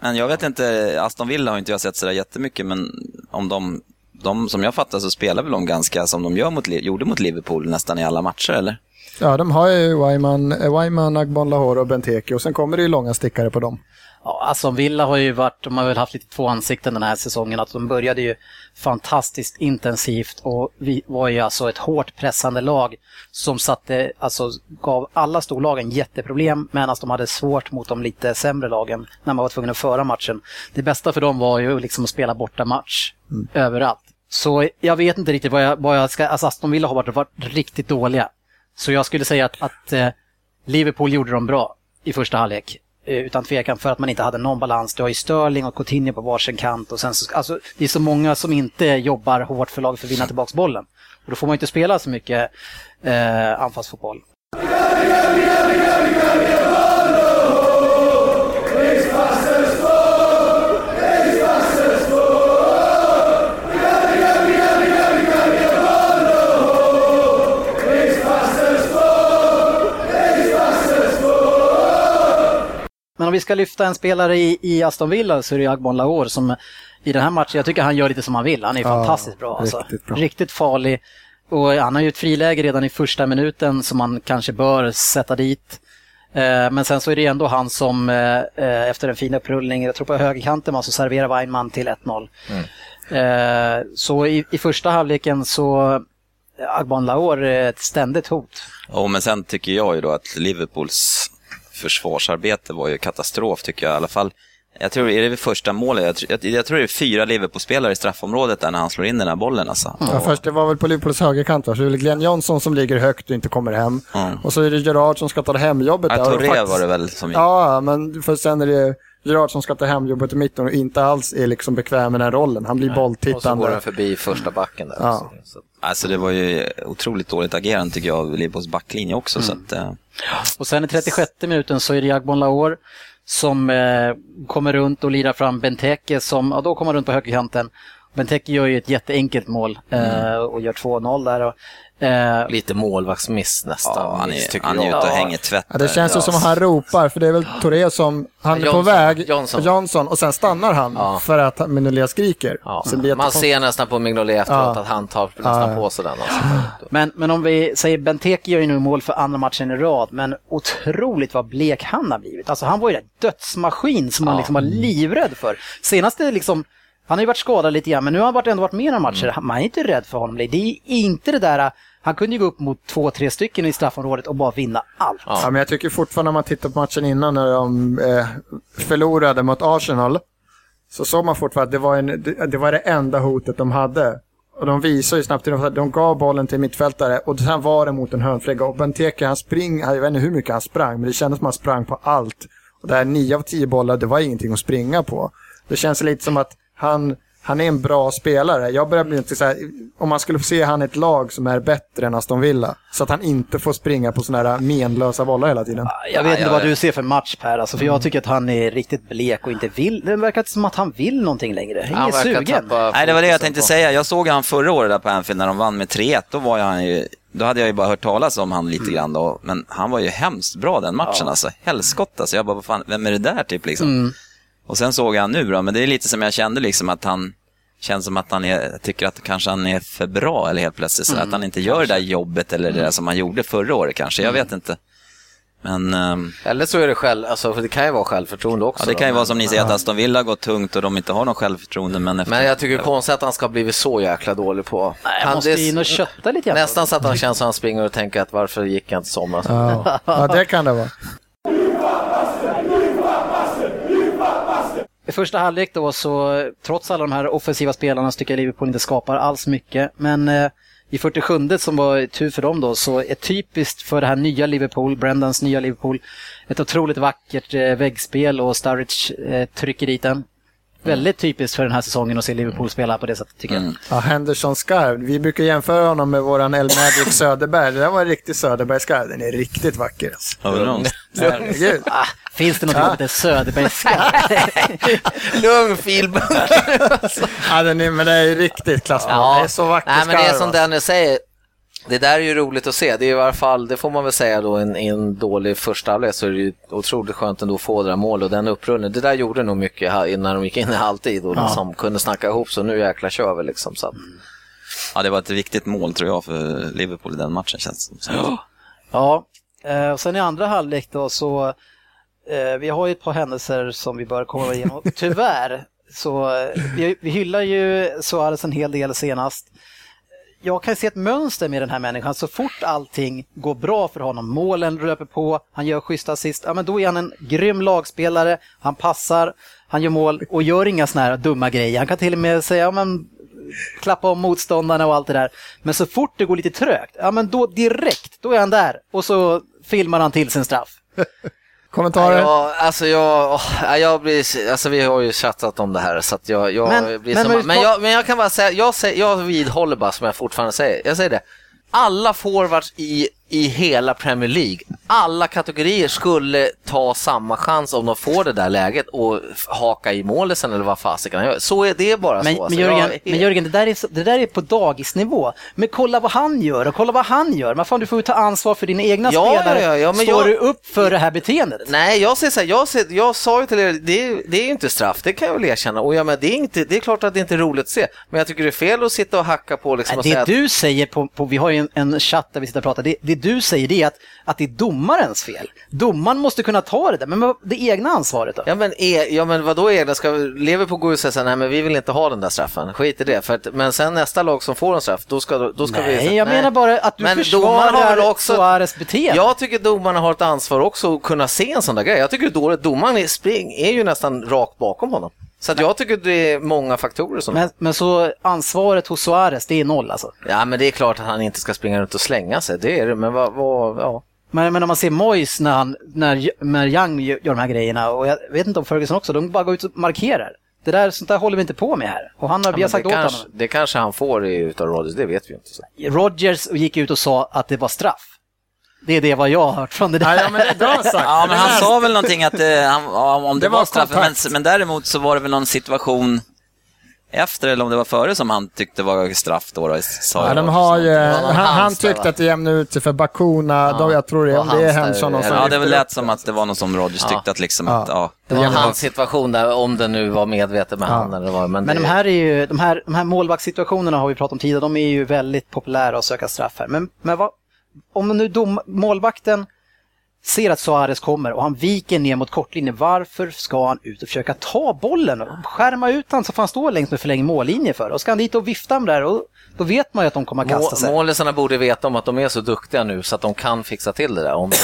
Men jag vet inte, Aston Villa har inte jag sett sådär jättemycket, men om de, de som jag fattar så spelar väl de ganska som de gör mot, gjorde mot Liverpool nästan i alla matcher, eller? Ja, de har ju Wyman, eh, Wyman Agbon Lahore och Benteke och sen kommer det ju långa stickare på dem. Ja, alltså Villa har ju varit, de har väl haft lite två ansikten den här säsongen. Att de började ju fantastiskt intensivt och vi var ju alltså ett hårt pressande lag som satte, alltså gav alla storlagen jätteproblem medan de hade svårt mot de lite sämre lagen när man var tvungen att föra matchen. Det bästa för dem var ju liksom att spela borta match överallt. Så jag vet inte riktigt vad jag, vad jag ska, alltså Aston Villa har varit, varit riktigt dåliga. Så jag skulle säga att, att eh, Liverpool gjorde dem bra i första halvlek. Eh, utan tvekan för att man inte hade någon balans. Du har ju Sterling och Coutinho på varsin kant. Och sen så, alltså, det är så många som inte jobbar hårt för laget för att vinna tillbaka bollen. Och då får man inte spela så mycket eh, anfallsfotboll. Men om vi ska lyfta en spelare i, i Aston Villa så är det Agbon Lahore som i den här matchen, jag tycker han gör lite som han vill. Han är Ja, fantastiskt bra. Alltså. riktigt bra. Riktigt farlig. Och han har ju ett friläge redan i första minuten som man kanske bör sätta dit. Eh, Men sen så är det ändå han som eh, eh, efter en fin upprullning, jag tror på högerkanten, man så serverar Weinman till 1-0. Eh, Så i, i första halvleken så Agbon Lahore är ett ständigt hot. Och men sen tycker jag ju då att Liverpools försvarsarbete var ju katastrof tycker jag i alla fall. Jag tror, är det vid första målet? Jag, tror- jag, jag tror det är fyra Liverpool-spelare i straffområdet där när han slår in den här bollen alltså. Ja, först det var väl på Liverpools högerkant va? Så det är väl Glenn Johnson som ligger högt och inte kommer hem. Mm. Och så är det Gerard som ska ta det hemjobbet. Ja, Touré faktiskt- var det väl som gick. Ja, men för sen är det Gerard som ska ta hemjobbet i mitten och inte alls är liksom bekväm med den rollen. Han blir Och så går bolltittande. den förbi första backen där. Ja. Så- Alltså det var ju otroligt dåligt agerande tycker jag av Liverpools backlinje också. Så att, eh, Och sen i 36 minuten så är det Jagbon Lahore som eh, kommer runt och lirar fram Benteke som, ja då kommer han runt på högerkanten. Benteke gör ju ett jätteenkelt mål eh, och gör 2-0 där. Och, eh, Lite målvaktsmiss nästan. ja, han är, tycker han är jag. ute och hänger tvätt. Ja, det känns ju som att han ropar, för det är väl Touré som, han är på väg, Johnson. Johnson, och sen stannar han Ja. för att Mignolet skriker. Ja. Man jättekonstigt. ser nästan på Mignolet efteråt Ja. att han tar nästan Ja. på sig den. Men, men om vi säger Benteke gör ju nu mål för andra matchen i rad, men otroligt vad blek han har blivit. Alltså han var ju en dödsmaskin som man liksom var livrädd för. Senast är liksom, han har ju varit skadad lite grann, men nu har han varit, ändå varit med i några matcher. Man är inte rädd för honom. Det är inte det där, han kunde ju gå upp mot två, tre stycken i straffområdet och bara vinna allt. Ja, men jag tycker fortfarande om man tittar på matchen innan när de eh, förlorade mot Arsenal. Så såg man fortfarande att det var, en, det, det var det enda hotet de hade. Och de visar ju snabbt de, de gav bollen till mittfältare och sen var det mot en hörnflägga. Och Benteke han spring, jag vet inte hur mycket han sprang, men det kändes som att han sprang på allt. Och där 9 av 10 bollar, det var ingenting att springa på. Det känns lite som att han, han är en bra spelare. Jag börjar bli lite så här, om man skulle få se han i ett lag som är bättre än Aston Villa. Så att han inte får springa på sådana här menlösa bollar hela tiden. Jag vet Ja, inte ja, vad ja. du ser för match Per, alltså, för jag tycker att han är riktigt blek och inte vill. Det verkar inte som att han vill någonting längre. Han är Han sugen. Nej, det var det jag tänkte på- säga. Jag såg han förra året där på Anfield när de vann med 3-1. Då, var han ju, då hade jag ju bara hört talas om han lite grann då. Men han var ju hemskt bra den matchen alltså. Helskotta. alltså. Jag bara, vad fan, vem är det där typ liksom? Och sen såg jag han nu då, men det är lite som jag kände liksom att han känns som att han är, tycker att kanske han är för bra eller helt plötsligt så att han inte gör det där jobbet eller det där som han gjorde förra året kanske. Jag vet inte. Men ehm, Eller så är det själv, alltså, för det kan ju vara självförtroende också. ja, det då, kan ju men- vara som ni säger att Aston Villa går tungt och de inte har någon självförtroende. Men, efter, Men jag tycker konstigt att han ska ha blivit så jäkla dålig på... Nej, han, måste in och kötta lite grann. Nästan så att han känns som att han springer och tänker att varför gick jag inte somras? Ja. ja, det kan det vara. I första halvlek då så, trots alla de här offensiva spelarna så tycker jag Liverpool inte skapar alls mycket. Men eh, i 47 som var tur för dem då, så är typiskt för det här nya Liverpool, Brendans nya Liverpool, ett otroligt vackert eh, väggspel och Sturridge eh, trycker dit den. Väldigt typiskt för den här säsongen att se Liverpool spela på det sättet tycker jag. Ja, Henderson skarv. Vi brukar jämföra honom med våran El Magic Söderberg. Det där var en riktig Söderberg-skarv. Den är riktigt vacker. Alltså. Ah, finns det något som heter Söderbergsskatt? Lugn Filip! Ja, den är, men det är ju riktigt klassmål. Det är så vacker Nej, men det är som alltså. Dennis säger. Det där är ju roligt att se. Det är i alla fall, det får man väl säga då, en, en dålig första halvlek så är det ju otroligt skönt ändå att få det där målet och den upprullningen. Det där gjorde nog mycket innan de gick in i halvtid och liksom kunde snacka ihop så nu jäkla kör vi liksom. Så att, Ja, det var ett viktigt mål tror jag för Liverpool i den matchen känns det som. Ja, eh, och sen i andra halvlek då så, eh, vi har ju ett par händelser som vi bör komma igenom. Tyvärr, så eh, vi, vi hyllar ju Suarez en hel del senast. Jag kan se ett mönster med den här människan. Så fort allting går bra för honom, målen löper på, han gör schyssta assist, ja men då är han en grym lagspelare, han passar, han gör mål och gör inga såna här dumma grejer. Han kan till och med säga, ja men klappa om motståndarna och allt det där. Men så fort det går lite trögt, ja men då direkt, då är han där och så filmar han till sin straff. Kommentarer? Ja, alltså jag, jag blir, alltså vi har ju chattat om det här så att jag, jag Men- blir men som, men- men, jag, men jag kan bara säga, jag, säger, jag vidhåller bara som jag fortfarande säger, jag säger det. Alla forwards i, i hela Premier League, alla kategorier skulle ta samma chans om de får det där läget och haka i målisen eller vad fasiken han gör. Så är det bara Men, så. men, alltså. Jörgen, Jag- men Jörgen, det där, är, så- det där är på dagisnivå. Men kolla vad han gör och kolla vad han gör. Men fan, du får ju ta ansvar för dina egna Ja, spelare. ja, ja, men Står jag- du upp för det här beteendet? Nej, jag säger så här, jag, ser, jag sa ju till er, det, är- det är ju inte straff, det kan jag väl erkänna. Och ja, men det, är inte, det är klart att det inte är roligt att se, men jag tycker det är fel att sitta och hacka på liksom Nej, det säga att du säger på, på, vi har ju en, en chatt där vi sitter och pratar, det, det du säger det är att, att det är domarens fel. Domaren måste kunna ta det där, men det egna ansvaret då? Ja men, e, ja, men vadå egna? Ska Liverpool gå ut och säga så här, nej men vi vill inte ha den där straffen, skit i det. För att, men sen nästa lag som får en straff, då ska, då ska vi... Nej, jag menar bara att du Men försvarar också- Suarez beteende. Jag tycker domarna har ett ansvar också att kunna se en sån där grej. Jag tycker det är dåligt. Domaren är, spring, är ju nästan rakt bakom honom. Så jag tycker det är många faktorer som... Men, men så ansvaret hos Suarez, det är noll alltså. Ja men det är klart att han inte ska springa runt och slänga sig, det är det. Men vad, vad ja. Men, men om man ser Moyes när, han, när, när Young gör de här grejerna, och jag vet inte om Ferguson också, de bara går ut och markerar. Det där, sånt där håller vi inte på med här. Och han har, vi har Ja, sagt det, åt kanske, honom. det kanske han får utav Rodgers, det vet vi inte. Så. Rodgers gick ut och sa att det var straff. Det är det vad jag har hört från det där. Ja, men det är bra sagt. Ja, men han sa väl någonting att eh, han, om det, Det var, var straffen, men, men däremot så var det väl någon situation efter, eller om det var före, som han tyckte var straff då. då sa Ja, de har ju, någon han, han tyckte att det jämnade ut sig för Bakuna. Ja, då jag tror det, det om var det är Henson och Ja, det lät som att det var något som Rodgers Ja. tyckte att liksom Ja. att, ja. Det var hans situation där, om det nu var medvetet med Ja. handen eller vad. Men, Men det, de här, är ju, de här, de här målvaktssituationerna har vi pratat om tidigare, de är ju väldigt populära att söka straff här. Men, men vad, om nu dom, målvakten ser att Suarez kommer och han viker ner mot kortlinjen, varför ska han ut och försöka ta bollen och skärma ut han så får han stå längs med förlängd mållinje för? Och ska han dit och vifta med där och då vet man ju att de kommer att kasta sig. Målisarna borde veta om att de är så duktiga nu så att de kan fixa till det där. Om det,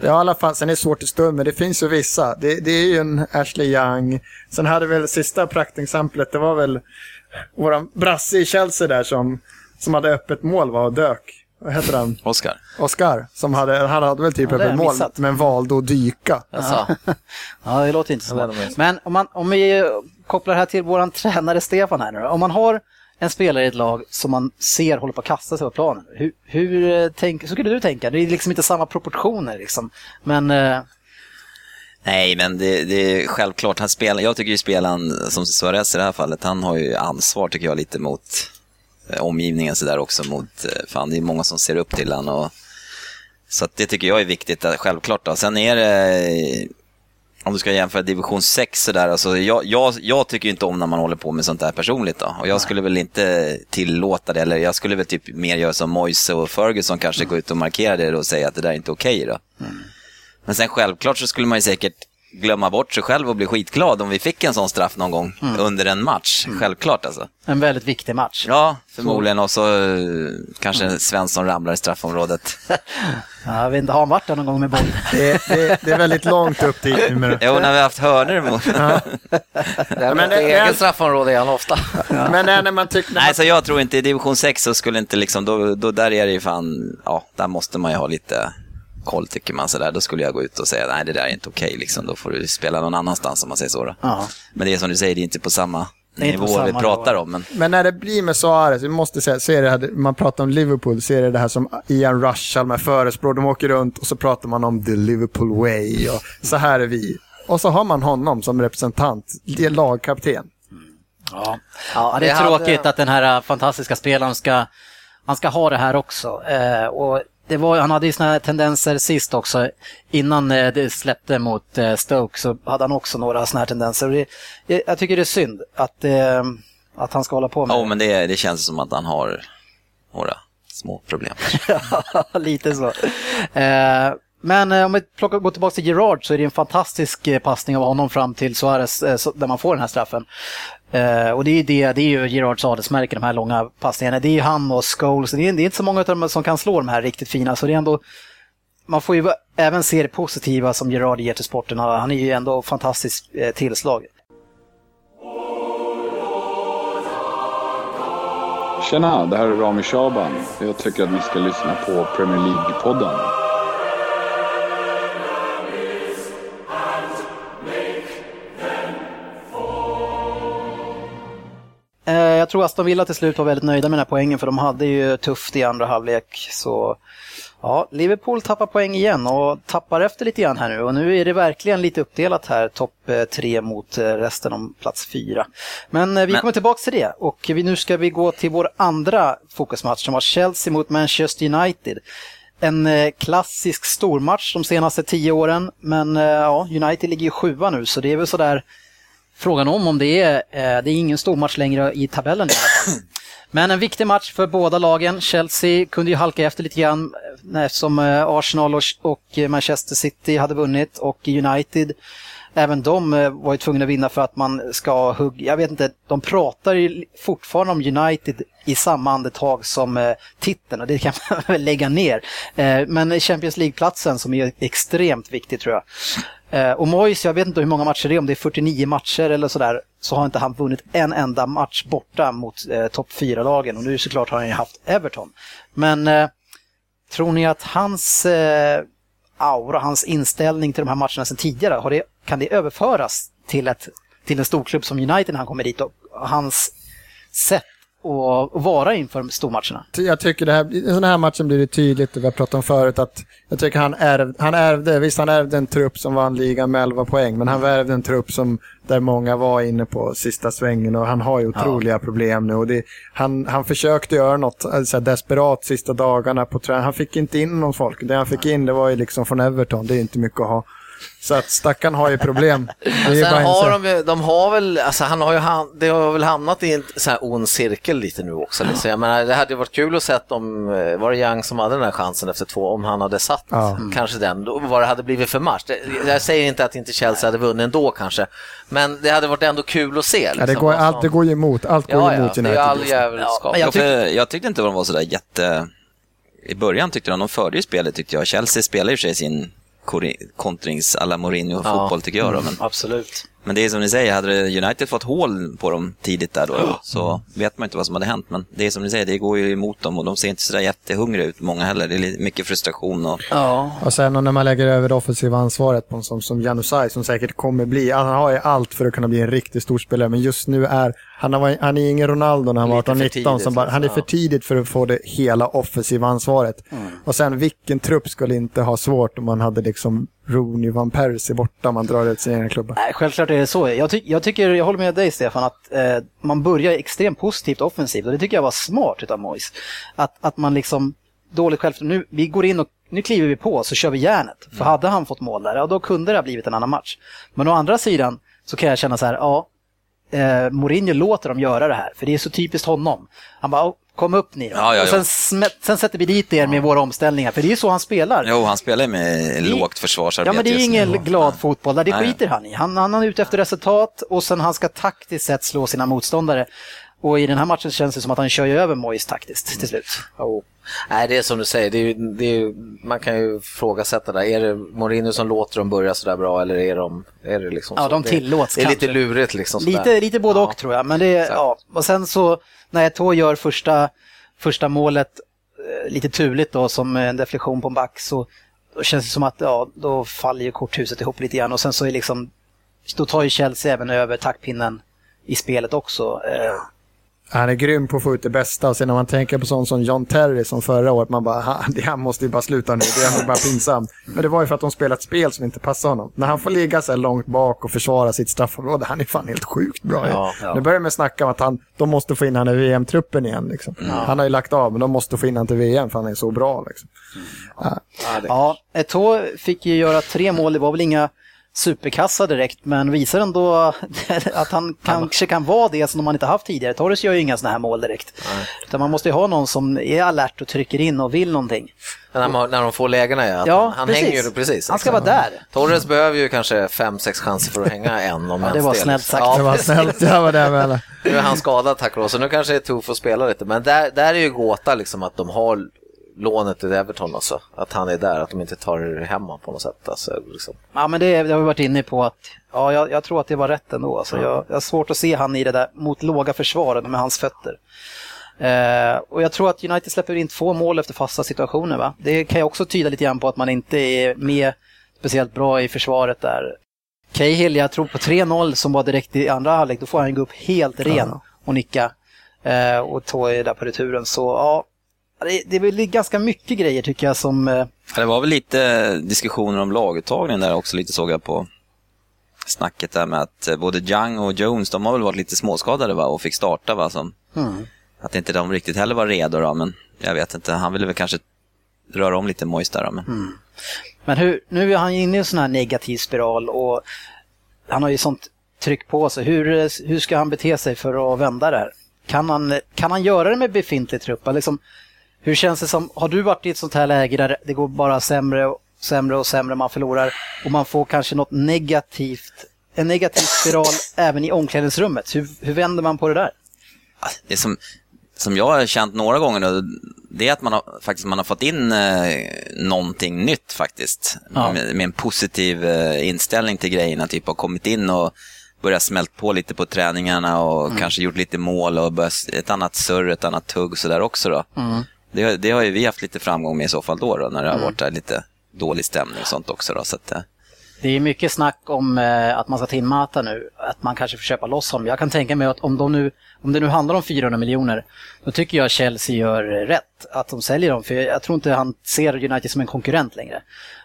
Ja, i alla fall. Sen är det svårt i stund, men det finns ju vissa. Det, det är ju en Ashley Young. Sen hade väl sista praktexemplet, det var väl våran brasse i Chelsea där som, som hade öppet mål va, och dök. Vad heter han? Oscar. Oscar, som hade, han hade väl typ Ja, öppet mål, missat. men valde att dyka. alltså, Ja, det låter inte så Ja, bra. Men om, man, om vi kopplar det här till våran tränare Stefan här nu då. Om man har en spelare i ett lag som man ser håller på att kasta sig på planen. Hur, hur eh, tänk, skulle du tänka? Det är liksom inte samma proportioner liksom. Men eh, Nej, men det, det är självklart. Han spelar, jag tycker ju spelaren, som Suarez i det här fallet, han har ju ansvar tycker jag lite mot eh, omgivningen så där också. Mot, eh, fan, det är många som ser upp till honom. Och, så det tycker jag är viktigt, att, självklart. Då. Sen är det, eh, om du ska jämföra division 6 så där, alltså jag, jag, jag tycker inte om när man håller på med sånt där personligt. Då. Och jag skulle väl inte tillåta det, eller jag skulle väl typ mer göra som Moise och Ferguson kanske, gå ut och markera det och säga att det där är inte okej. då. Men sen självklart så skulle man ju säkert glömma bort sig själv och bli skitglad om vi fick en sån straff någon gång under en match. Självklart alltså. en väldigt viktig match. Ja, förmodligen. Och så eh, kanske Svensson ramlar i straffområdet. Ja, jag vet inte, har han varit där någon gång med boll? Det, det, det är väldigt långt upp dit numera. Jo, när vi har haft hörnor emot. det är Men men det- egen straffområde är han ofta. Men det är när man tycker... Nej, så jag tror inte i division 6 så skulle inte liksom, då, då där är det ju fan, ja, där måste man ju ha lite koll tycker man sådär. Då skulle jag gå ut och säga, nej det där är inte okej liksom, då får du spela någon annanstans om man säger så då. Ja. Men det är som du säger, det är inte på samma är inte på nivå vi pratar nivå. om. Men Men när det blir med Suarez, vi måste säga, så är det här, man pratar om Liverpool, så är det det här som Ian Rush, de här förespråk, de åker runt och så pratar man om the Liverpool way och så här är vi. Och så har man honom som representant, det är lagkapten. Ja, ja det är tråkigt att den här fantastiska spelaren ska, han ska ha det här också. Eh, och det var, han hade ju såna här tendenser sist också. Innan eh, det släppte mot eh, Stoke så hade han också några såna här tendenser. Det, jag, jag tycker det är synd att, eh, att han ska hålla på med Ja, men det, det känns som att han har några små problem. Lite så. Men om vi plockar, går tillbaka till Gerard så är det en fantastisk passning av honom fram till Suarez där man får den här straffen. Uh, och det är, det, det är ju Gerards adelsmärke, de här långa passningarna. Det är ju han och Scholes. Det är, det är inte så många av dem som kan slå de här riktigt fina. Så det är ändå, man får ju även se det positiva som Gerard ger till sporten. Han är ju ändå fantastiskt eh, tillslag. Tjena, det här är Rami Shaban. Jag tycker att ni ska lyssna på Premier League-podden. Jag tror Aston Villa till slut var väldigt nöjda med den här poängen för de hade ju tufft i andra halvlek. Så ja, Liverpool tappar poäng igen och tappar efter lite grann här nu. Och nu är det verkligen lite uppdelat här, topp eh, tre mot eh, resten om plats fyra. Men eh, vi Men- kommer tillbaka till det och vi, nu ska vi gå till vår andra fokusmatch som var Chelsea mot Manchester United. En eh, klassisk stormatch de senaste tio åren, men eh, ja, United ligger ju sjua nu så det är väl sådär frågan om om det är, eh, det är ingen stor match längre i tabellen i alla fall. Men en viktig match för båda lagen. Chelsea kunde ju halka efter lite grann eh, eftersom eh, Arsenal och, Manchester City hade vunnit och United Även de var ju tvungna att vinna för att man ska hugga, jag vet inte, de pratar ju fortfarande om United i samma andetag som titeln och det kan man väl lägga ner. Men Champions League-platsen som är extremt viktig tror jag. Eh, och Moyes, jag vet inte hur många matcher det är, om det är 49 matcher eller sådär, så har inte han vunnit en enda match borta mot eh, topp 4-lagen och nu såklart har han ju haft Everton. Men eh, tror ni att hans eh, aura, hans inställning till de här matcherna sedan tidigare, har det, kan det överföras till, ett, till en storklubb som United när han kommer dit och hans sätt att vara inför stormatcherna? Jag tycker det här, i den här matchen blir det tydligt, det vi har pratat om förut, att jag tycker han, ärv, han ärvde, visst han ärvde en trupp som vann ligan med 11 poäng, men han ärvde en trupp som, där många var inne på sista svängen och han har ju otroliga ja. problem nu. Och det, han, han försökte göra något alltså, desperat sista dagarna på träning. Han fick inte in någon folk. Det han fick in det var ju liksom från Everton, det är inte mycket att ha. Så att stackaren har ju problem. Sen har de, de har väl, alltså han har ju, det har väl hamnat i en så här ond cirkel lite nu också. Liksom. Jag menar, det hade varit kul att se om, eh, var det Young som hade den här chansen efter två, om han hade satt ja. Kanske den, då, vad det hade blivit för match. Jag säger inte att inte Chelsea hade vunnit ändå kanske, men det hade varit ändå kul att se. Liksom, ja, det, går, allt, det går ju emot, allt går ja, emot ja, United. All jävelskap. Ja, jag, tyck jag tyckte inte de var sådär jätte... I början tyckte de, de förde ju spelet tyckte jag. Chelsea spelar ju sig sin kontrings alla Mourinho-fotboll ja, tycker jag. Då, men, absolut. Men det är som ni säger, hade United fått hål på dem tidigt där då, ja. så vet man inte vad som hade hänt. Men det är som ni säger, det går ju emot dem och de ser inte sådär jättehungriga ut, många heller. Det är mycket frustration. Och... Ja. och sen när man lägger över det offensiva ansvaret på en som, som Janusaj, som säkert kommer bli, han har ju allt för att kunna bli en riktigt stor spelare, men just nu är han, har, han är ingen Ronaldo när han var 18-19, som bara, han är för tidigt för att få det hela offensiva ansvaret. Mm. Och sen vilken trupp skulle inte ha svårt om man hade liksom Rooney, Van Persie borta, man drar ut sina egna klubbar. Nej, självklart är det så. Jag, ty jag, tycker, jag håller med dig Stefan, att eh, man börjar extremt positivt offensivt och det tycker jag var smart utav Mois. Att, att man liksom, dåligt självförtroende, nu, vi går in och nu kliver vi på så kör vi järnet. För mm. hade han fått mål där, ja då kunde det ha blivit en annan match. Men å andra sidan så kan jag känna så här, ja, eh, Mourinho låter dem göra det här, för det är så typiskt honom. Han bara, kom upp ni då. Ja, ja, och sen, sen, sätter vi dit er med våra omställningar, för det är ju så han spelar. Jo, han spelar med det, lågt försvarsarbete Ja, men det är ingen glad fotboll, där det Nej. skiter han i. Han, han är ute efter resultat och sen han ska taktiskt sett slå sina motståndare. Och i den här matchen känns det som att han kör över Mois taktiskt till slut. Oh. Nej, det är som du säger, det är, det är, man kan ju ifrågasätta det. Är det Mourinho som låter dem börja sådär bra eller är, de, är det liksom Ja, så? de tillåts Det är lite lurigt liksom. Lite, lite både ja. och tror jag. Men det är, ja. Och sen så när Eto'o gör första, första målet eh, lite turligt då som en deflektion på en back så känns det som att ja, då faller ju korthuset ihop lite grann och sen så är liksom då tar ju Chelsea även över taktpinnen i spelet också. Eh, han är grym på att få ut det bästa och sen när man tänker på sånt som John Terry som förra året, man bara, han, han måste ju bara sluta nu, det är bara pinsamt. Men det var ju för att de spelade ett spel som inte passade honom. När han får ligga så här långt bak och försvara sitt straffområde, han är fan helt sjukt bra. Ja, ja. Nu börjar man snacka om att han, de måste få in han i VM-truppen igen. Liksom. Ja. Han har ju lagt av, men de måste få in han till VM för han är så bra. Liksom. Ja, ja Eto'o fick ju göra tre mål, det var väl inga superkassa direkt, men visar ändå att han kanske kan vara det som man inte haft tidigare. Torres gör ju inga sådana här mål direkt. Nej. Utan man måste ju ha någon som är alert och trycker in och vill någonting. När, man, när de får lägena ja. ja han precis. hänger ju precis. Han ska vara där. Torres behöver ju kanske fem, sex chanser för att hänga en om ja, Det var snällt sagt. Ja, det var snällt, jag var där med. Nu är han skadad tack och lov, så nu kanske det är tuff att spela lite. Men där, där är ju gåta liksom att de har lånet till Everton alltså. Att han är där, att de inte tar hem honom på något sätt. Alltså, liksom. Ja men det, det har vi varit inne på att ja, jag, jag tror att det var rätt ändå. Alltså, ja. jag, jag har svårt att se han i det där mot låga försvaret med hans fötter. Eh, och jag tror att United släpper in två mål efter fasta situationer. Va? Det kan ju också tyda lite grann på att man inte är med speciellt bra i försvaret där. Cahill, jag tror på 3-0 som var direkt i andra halvlek, då får han gå upp helt ren ja. och nicka. Eh, och Toy där på returen. Så ja, det, det är väl ganska mycket grejer tycker jag som... Eh... Det var väl lite diskussioner om laguttagningen där också, lite såg jag på snacket där med att eh, både Young och Jones, de har väl varit lite småskadade va, och fick starta. Va, som, mm. Att inte de riktigt heller var redo, då, men jag vet inte, han ville väl kanske röra om lite Moist där. Då, men mm. men hur, nu är han inne i en sån här negativ spiral och han har ju sånt tryck på sig. Hur, hur ska han bete sig för att vända det här? Kan han, kan han göra det med befintlig trupp? Liksom, hur känns det som, har du varit i ett sånt här läge där det går bara sämre och sämre och sämre, man förlorar och man får kanske något negativt, en negativ spiral även i omklädningsrummet. Hur, hur vänder man på det där? Det som, som jag har känt några gånger nu, det är att man har, faktiskt, man har fått in eh, någonting nytt faktiskt. Ja. Med, med en positiv eh, inställning till grejerna, typ har kommit in och börjat smält på lite på träningarna och kanske gjort lite mål och börjat, ett annat surr, ett annat tugg sådär också då. Det, det har ju vi haft lite framgång med i så fall då, då när det har varit där lite dålig stämning och sånt också då. Så att, eh, Det är mycket snack om eh, att man ska timmäta nu, att man kanske får köpa loss honom. Jag kan tänka mig att om, de nu, om det nu handlar om 400 miljoner, då tycker jag Chelsea gör rätt att de säljer dem. För jag tror inte han ser United som en konkurrent längre,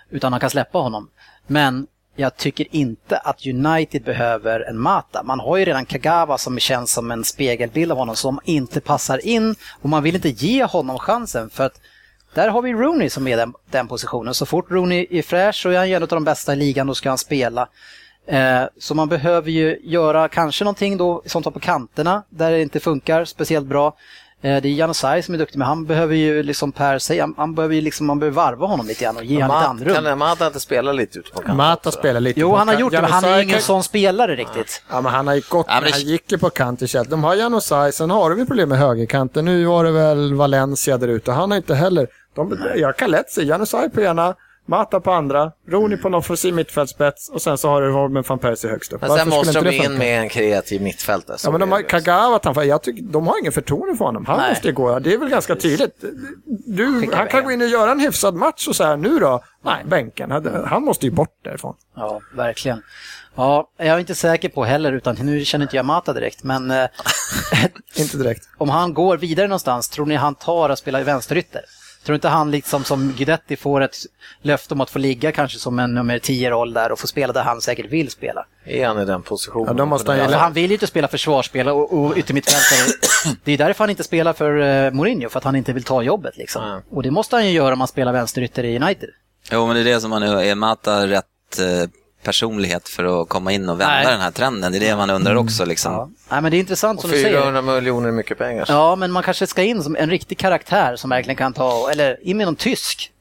utan han kan släppa honom. Men jag tycker inte att United behöver en Mata. Man har ju redan Kagawa som känns som en spegelbild av honom som inte passar in och man vill inte ge honom chansen för att där har vi Rooney som är den, den positionen. Så fort Rooney är fräsch så är han ju en av de bästa i ligan, då ska han spela. Eh, så man behöver ju göra kanske någonting då som tar på kanterna där det inte funkar speciellt bra. Eh, det är Janusaj som är duktig, men han behöver ju liksom Per säga, han, han behöver ju liksom, man behöver varva honom lite grann och ge honom lite andrum. Kan Mata inte spela lite ute på kanten? Mata spelar lite Jo, han har gjort det, men han är ju ingen kan- sån spelare riktigt. Ja, men han har ju gått, Ja, men han gick ju på kant i Chelsea. De har Januzaj, sen har ju problem med högerkanten. Nu var det väl Valencia där ute. Han har inte heller... De, jag kan lätt se Januzaj på ena, Mata på andra, Rooney på någon offensiv mittfältspets och sen så har du Robin van Persie högst upp. Men Varför sen skulle måste de in funka? med en kreativ mittfältare. Ja, men de har. Kagawa, han, jag tycker, de har ingen förtroende för honom. Han Nej. måste gå. Det är väl ganska tydligt. Du, han kan gå in och göra en hyfsad match och så här, nu då? Nej, bänken. Han- Han måste ju bort därifrån. Ja, verkligen. Ja, jag är inte säker på heller, utan nu känner inte jag Mata direkt, men eh, Inte direkt. om han går vidare någonstans, tror ni han tar och spelar i vänsterytter? Tror inte han liksom som Guidetti får ett löfte om att få ligga kanske som en nummer 10-roll där och få spela där han säkert vill spela? Är han i den positionen? Ja, då måste han för han vill ju inte spela försvarsspel och, och yttermittfältare. Det är därför han inte spelar för eh, Mourinho, för att han inte vill ta jobbet liksom. Ja. Och det måste han ju göra om han spelar vänsterytter i United. Jo, men det är det som man nu är Mata rätt eh, personlighet för att komma in och vända Nej. den här trenden? Det är det man undrar också. Liksom. Ja. Nej, men det är intressant Och som du säger. 400 miljoner är mycket pengar. Ja, men man kanske ska in som en riktig karaktär som verkligen kan ta, eller in med någon tysk.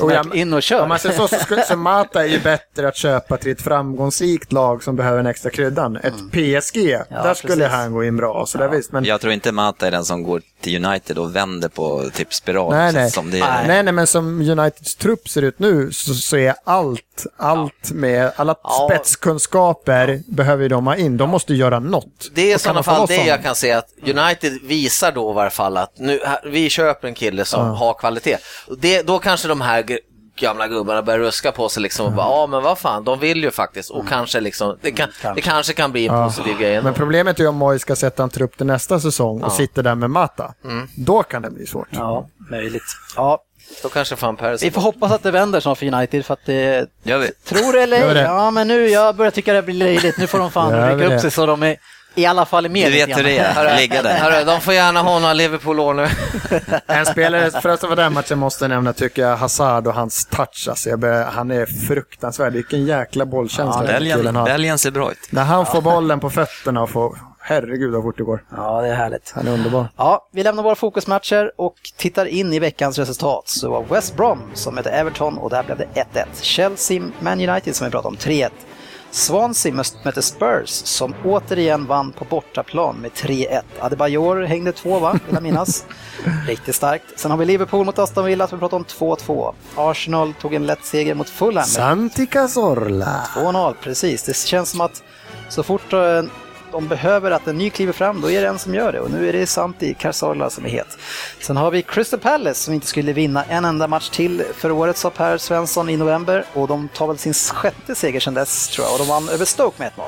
Och ja, verkligen in och kör. Om man säger så, så, skulle, så Mata är ju bättre att köpa till ett framgångsrikt lag som behöver en extra kryddan. Ett PSG, där skulle precis. han gå in bra. Så där visst, men, Jag tror inte Mata är den som går till United och vänder på typ spiral. nej, så- nej. Som det är. nej, nej, men som Uniteds trupp ser ut nu så, så är allt, allt med alla Ja. spetskunskaper behöver ju de ha in. De måste göra något. Det är i sådana fall det jag kan se att United visar då i varje fall att nu, här- vi köper en kille som har kvalitet. Det, då kanske de här g- gamla gubbarna börjar ruska på sig liksom och bara, ja men vad fan, de vill ju faktiskt och kanske liksom, det, kan, det kanske kan bli en positiv grej ändå. Men problemet är om Moy ska sätta en trupp till nästa säsong och sitter där med Mata. Mm. Då kan det bli svårt. Ja, möjligt. Ja, Då kanske fan Perez vi får hoppas att det vänder snart för United för att det... Gör vi? Tror det eller ej? Ja, men nu, jag börjar tycka det blir löjligt. Nu får de fan rycka upp sig så de är i alla fall är med Du vet hur det är, ligga där. Hörru, de får gärna ha några Liverpool-år nu. En spelare, förresten för den matchen måste jag nämna, tycker jag, Hazard och hans touch. Alltså, jag börjar, han är fruktansvärd. Vilken jäkla bollkänsla den killen Belgien, har. Belgien ser bra ut. När han får bollen på fötterna och får... Herregud vad fort det går. Ja, det är härligt. Han är underbar. Ja, vi lämnar våra fokusmatcher och tittar in i veckans resultat. Så det var West Brom som mötte Everton och där blev det 1-1. Chelsea, Man United som vi pratade om, 3-1. Swansea mötte Spurs som återigen vann på bortaplan med 3-1. Adebayor hängde två va, vill jag minnas. Riktigt starkt. Sen har vi Liverpool mot Aston Villa som vi pratade om 2-2. Arsenal tog en lätt seger mot Fulham Santi Cazorla. 2-0, precis. Det känns som att så fort eh, de behöver att en ny kliver fram, då är det en som gör det. Och nu är det Santi Cazorla som är het. Sen har vi Crystal Palace som inte skulle vinna en enda match till för året, sa Per Svensson i november. Och de tar väl sin sjätte seger sedan dess, tror jag. Och de vann över Stoke med 1-0.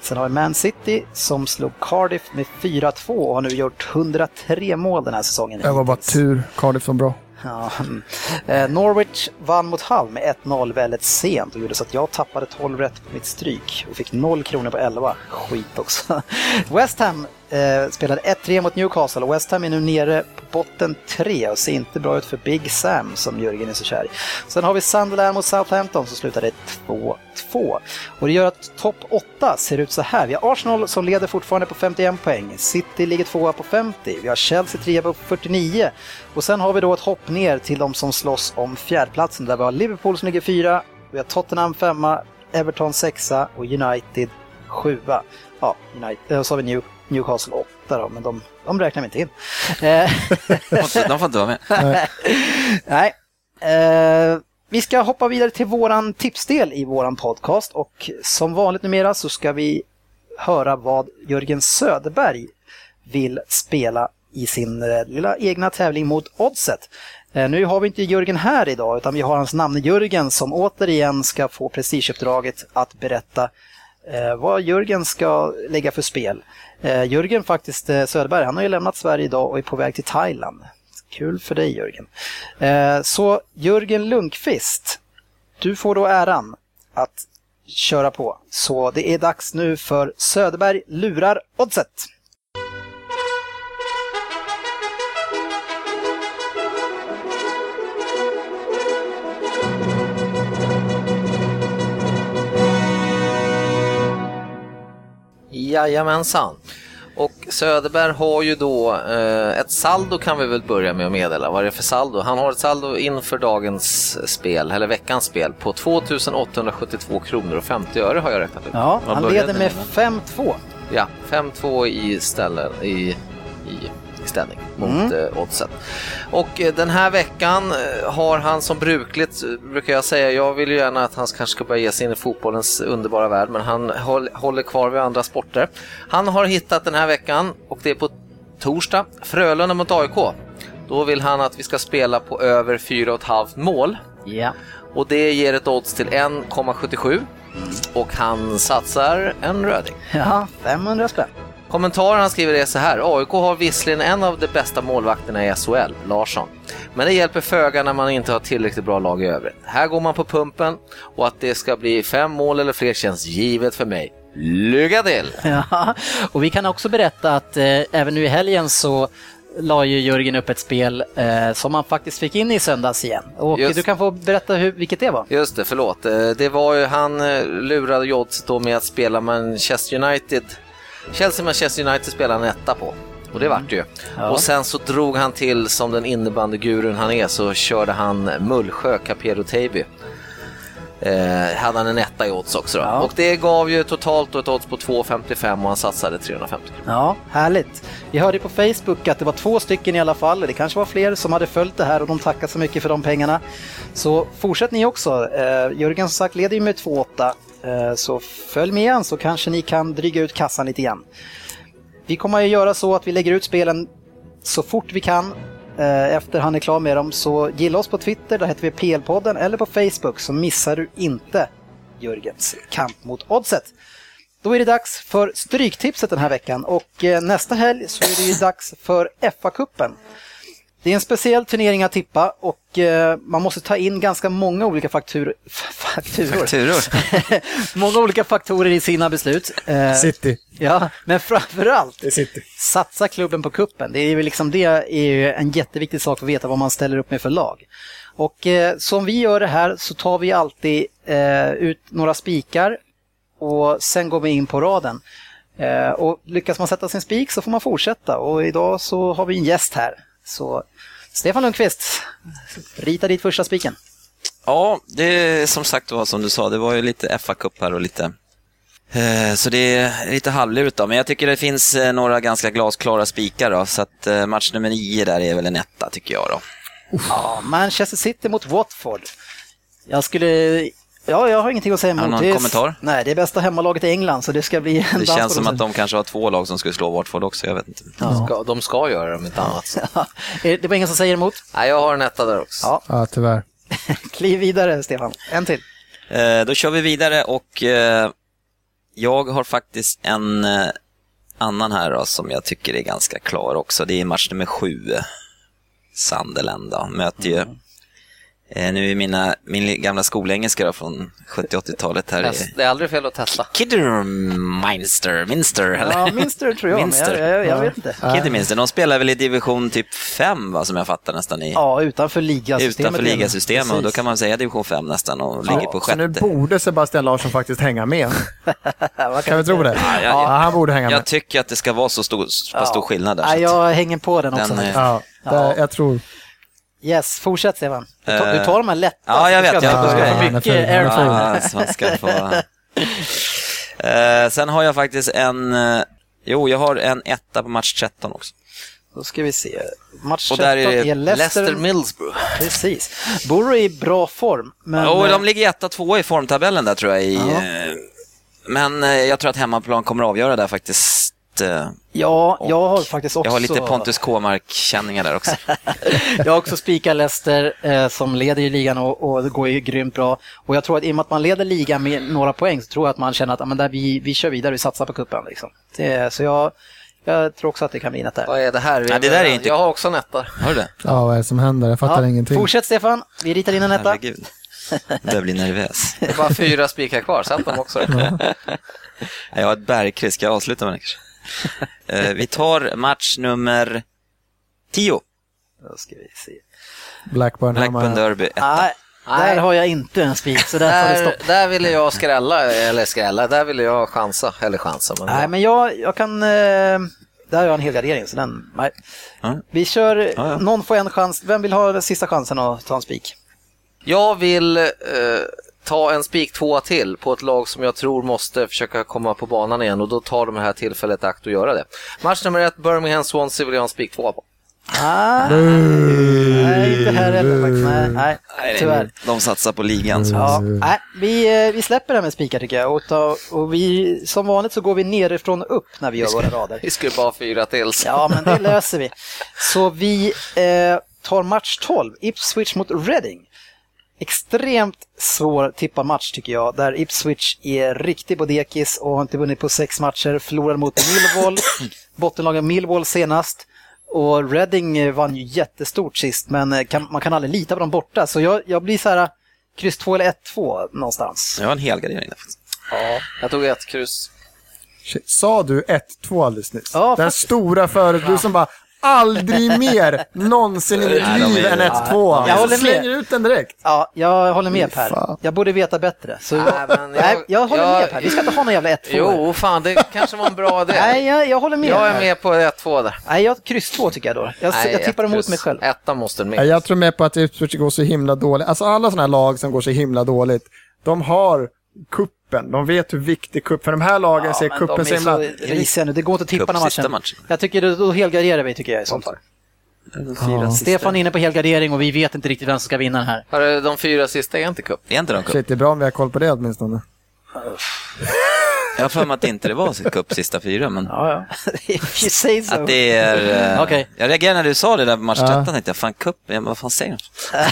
Sen har vi Man City som slog Cardiff med 4-2 och har nu gjort 103 mål den här säsongen. Det var bara tur. Cardiff var bra. Ja, eh, Norwich vann mot Hull med 1-0 väldigt sent och gjorde så att jag tappade 12 rätt på mitt stryk och fick 0 kronor på 11. Skit också. West Ham eh, spelade 1-3 mot Newcastle och West Ham är nu nere på botten 3 och ser inte bra ut för Big Sam som Jörgen är så kär i. Sen har vi Sunderland mot Southampton som slutade 2-2. Och det gör att topp 8 ser ut så här. Vi har Arsenal som leder fortfarande på 51 poäng. City ligger tvåa på 50. Vi har Chelsea trea på 49. Och sen har vi då ett hopp ner till de som slåss om fjärdeplatsen där vi har Liverpool som ligger fyra. Vi har Tottenham femma, Everton sexa och United sjua. Ja, United, och så har vi New, Newcastle åtta då, men de, de räknar vi inte in. Eh, De får inte- de får inte vara med. Nej. Eh, vi ska hoppa vidare till våran tipsdel i våran podcast och som vanligt numera så ska vi höra vad Jörgen Söderberg vill spela i sin eh, lilla egna tävling mot Oddset. Eh, nu har vi inte Jörgen här idag utan vi har hans namn Jörgen som återigen ska få prestigeuppdraget att berätta eh, vad Jörgen ska lägga för spel. Eh, Jörgen faktiskt eh, Söderberg, han har ju lämnat Sverige idag och är på väg till Thailand. Kul för dig Jörgen. Eh, så Jörgen Lundqvist, du får då äran att köra på. Så det är dags nu för Söderberg lurar oddset. Jajamensan. Och Söderberg har ju då eh, ett saldo kan vi väl börja med att meddela. Vad är det för saldo? Han har ett saldo inför dagens spel, eller veckans spel, på 2872 kronor och 50 öre har jag räknat ut. Ja, han började leder med 5-2. Ja, 5-2 i, ställen, i, i, i ställning mot Mm. eh, oddset. Och eh, den här veckan eh, har han som brukligt, brukar jag säga, jag vill ju gärna att han kanske ska börja ge sig in i fotbollens underbara värld, men han håll, håller kvar vid andra sporter. Han har hittat den här veckan, och det är på torsdag, Frölunda mot AIK. Då vill han att vi ska spela på över 4,5 mål. Ja. Och det ger ett odds till 1,77. Och han satsar en röding. ja, 500 spänn. Kommentaren han skriver är så här. AIK har visserligen en av de bästa målvakterna i SHL, Larsson. Men det hjälper föga när man inte har tillräckligt bra lag i övrigt. Här går man på pumpen och att det ska bli fem mål eller fler känns givet för mig. Lycka till! Ja, och vi kan också berätta att eh, även nu i helgen så la ju Jörgen upp ett spel eh, som han faktiskt fick in i söndags igen. Och Just. du kan få berätta hur, vilket det var. Just det, förlåt. Eh, Det var ju, han eh, lurade Jodds då med att spela Manchester United. Chelsea Manchester United spelade han etta på. Och det vart det ju. Ja. Och sen så drog han till, som den innebandygurun han är, så körde han Mullsjö, Capero Täby. Eh, hade han en etta i odds också då. Ja. Och det gav ju totalt ett odds på 2,55 och han satsade 350 kronor. Ja, härligt. Vi hörde på Facebook att det var två stycken i alla fall, det kanske var fler som hade följt det här och de tackar så mycket för de pengarna. Så fortsätt ni också. Eh, Jörgen som sagt leder ju med 2-8, eh, Eh, så följ med igen så kanske ni kan dryga ut kassan lite grann. Vi kommer att göra så att vi lägger ut spelen så fort vi kan eh, efter han är klar med dem. Så gilla oss på Twitter, där heter vi PL-podden, eller på Facebook så missar du inte Jörgens kamp mot oddset. Då är det dags för Stryktipset den här veckan och eh, nästa helg så är det ju dags för FA-cupen. Det är en speciell turnering att tippa och eh, man måste ta in ganska många olika faktur fakturor. Fakturor. många olika faktorer i sina beslut. Eh, City. Ja, men framförallt satsa klubben på kuppen. Det är ju liksom det är ju en jätteviktig sak för att veta vad man ställer upp med för lag. Och eh, som vi gör det här så tar vi alltid eh, ut några spikar och sen går vi in på raden. Eh, och lyckas man sätta sin spik så får man fortsätta och idag så har vi en gäst här. Så Stefan Lundqvist, rita dit första spiken. Ja, det är som sagt var som du sa, det var ju lite FA-cup här och lite... Eh, så det är lite halvlurigt då, men jag tycker det finns eh, några ganska glasklara spikar då, så att eh, match nummer nio där är väl en etta tycker jag då. Ja, Manchester City mot Watford. Jag skulle... Ja, jag har ingenting att säga emot. Har någon Det är- kommentar? Nej, det är bästa hemmalaget i England så det ska bli en Det dans känns som att de kanske har två lag som skulle slå Watford också, jag vet inte. De, ska, de ska göra det om inte annat. Ja, det var ingen som säger emot. Nej, jag har en etta där också. Ja, Ja, tyvärr. kliv vidare Stefan. En till. Eh, då kör vi vidare och eh, jag har faktiskt en eh, annan här då, som jag tycker är ganska klar också. Det är match nummer sju. Sunderland då, möter ju Eh, nu är mina, min gamla skolengelska då, från 70-80-talet här. Test- är Det är aldrig fel att testa. Kidderminster, Minster, eller? Ja, Minster tror jag, Minster. men jag, jag, jag vet inte. Kidderminster, de spelar väl i division typ 5 va, som jag fattar nästan i, Ja, utanför ligasystemet. utanför ligasystemet och då kan man säga division 5 nästan och ligger på Så nu sjätte. borde Sebastian Larsson faktiskt hänga med. Vad Kan vi tro det? Ja, Ja, han borde hänga med. Jag tycker att det ska vara så stor, så stor skillnad där. Ja, jag hänger på den också. Den, eh, Ja, det, jag tror... Yes, fortsätt Stefan. Du tar, Eh, du tar de här lätta. ja, jag vet, jag- du ska ja, få han är mycket. Ja, ska få... Eh, sen har jag faktiskt en... eh, jo, jag har en etta på match 13 också. Då ska vi se. Match Och 13 där är är, Leicester. Leicester Middlesbrough. Precis. Borough är i bra form. Men, och eh, de ligger etta, tvåa i formtabellen där tror jag. I, Ja. eh, men eh, jag tror att hemmaplan kommer att avgöra där faktiskt. Eh, ja, jag har faktiskt också... Jag har lite Pontus Kåmark-känningar där också. jag har också spikat Leicester eh, som leder i ligan och, och det går ju grymt bra. Och jag tror att i och med att man leder ligan med några poäng så tror jag att man känner att ja, men där vi, vi kör vidare, vi satsar på cupen. Liksom. Det, så jag, jag tror också att det kan bli där. Vad är det här? Nej, det där är inte- Jag har också en etta. Har du det? Ja, vad är det som händer? Jag fattar ingenting. Fortsätt Stefan, vi ritar in en etta. Herregud. Jag blir nervös. Det är bara fyra spikar kvar, sätt dem också. Jag har ett bergkryss, ska jag avsluta med det kanske? Eh, Vi tar match nummer 10. Då ska vi se. Blackburn, Blackburn. Derby 1. Nej, där har jag inte en spik, så där får det Där, stopp. där ville jag skrälla, eller skrälla, där ville jag chansa, eller chansa. Men Nej, men jag, jag kan... Eh, där har jag en hel gardering, så den... Nej. Ja. Vi kör, Ja, ja. någon får en chans. Vem vill ha den sista chansen att ta en spik? Jag vill eh, ta en spik tvåa till på ett lag som jag tror måste försöka komma på banan igen och då tar de här tillfället akt att göra det. Match nummer ett, Birmingham Swansea vill jag ha en spik tvåa på. Ah, nej, inte här heller faktiskt. Nej, nej, Nej, tyvärr. De satsar på ligan. Så. Ja, nej, vi, eh, vi släpper det här med spikar tycker jag. Och, ta, och vi, som vanligt så går vi nerifrån och upp när vi gör våra rader. Vi skulle bara fyra till. så. Ja, men det löser vi. Så vi eh, tar match 12, Ipswich mot Reading. Extremt svår tippad match tycker jag, där Ipswich är riktig bodekis och har inte vunnit på sex matcher, förlorade mot Millwall, bottenlaget Millwall senast. Och Reading eh, vann ju jättestort sist, men eh, kan, man kan aldrig lita på dem borta. Så jag, jag blir så här, kryss 2 eller 1-2 någonstans. Jag har en helgardering där faktiskt. Jag tog ett kryss. Shit, Sa du 1-2 alldeles nyss? Ja, Den faktiskt. stora förut, du som bara aldrig mer någonsin i mitt liv än 1-2. Jag håller med. Slänger ut den direkt. Ja, jag håller med Per. Jag borde veta bättre. Så, Nej, men jag- nej, jag håller jag- med Per. Vi ska inte ha någon jävla 1-2. Jo, fan, det kanske var en bra idé. Nej, jag, jag håller med. Jag är med på ett två där. Nej, jag kryss 2 tycker jag då. Jag, Nej, jag tippar emot mig själv. Ettan måste med. Jag tror med på att Ipswich går så himla dåligt. Alltså alla sådana här lag som går så himla dåligt, de har kuppen. De vet hur viktig kupp, för de här lagen ser men kuppen de så är himla... så risiga nu. Det går inte att tippa den matchen. matchen. Jag tycker då, då helgarderar vi tycker jag i sånt fall. Stefan är inne på helgardering och vi vet inte riktigt vem som ska vinna den här. Hörru, de fyra sista är inte cup. Är inte de cup? Shit, det är bra om vi har koll på det åtminstone. Jag har för mig att det inte det var cup sista fyra, men Ja, ja. Say so. att det är... eh, Okej. Jag reagerade när du sa det där på match Ja. 13, tänkte jag, fan cup, ja, men vad fan säger de?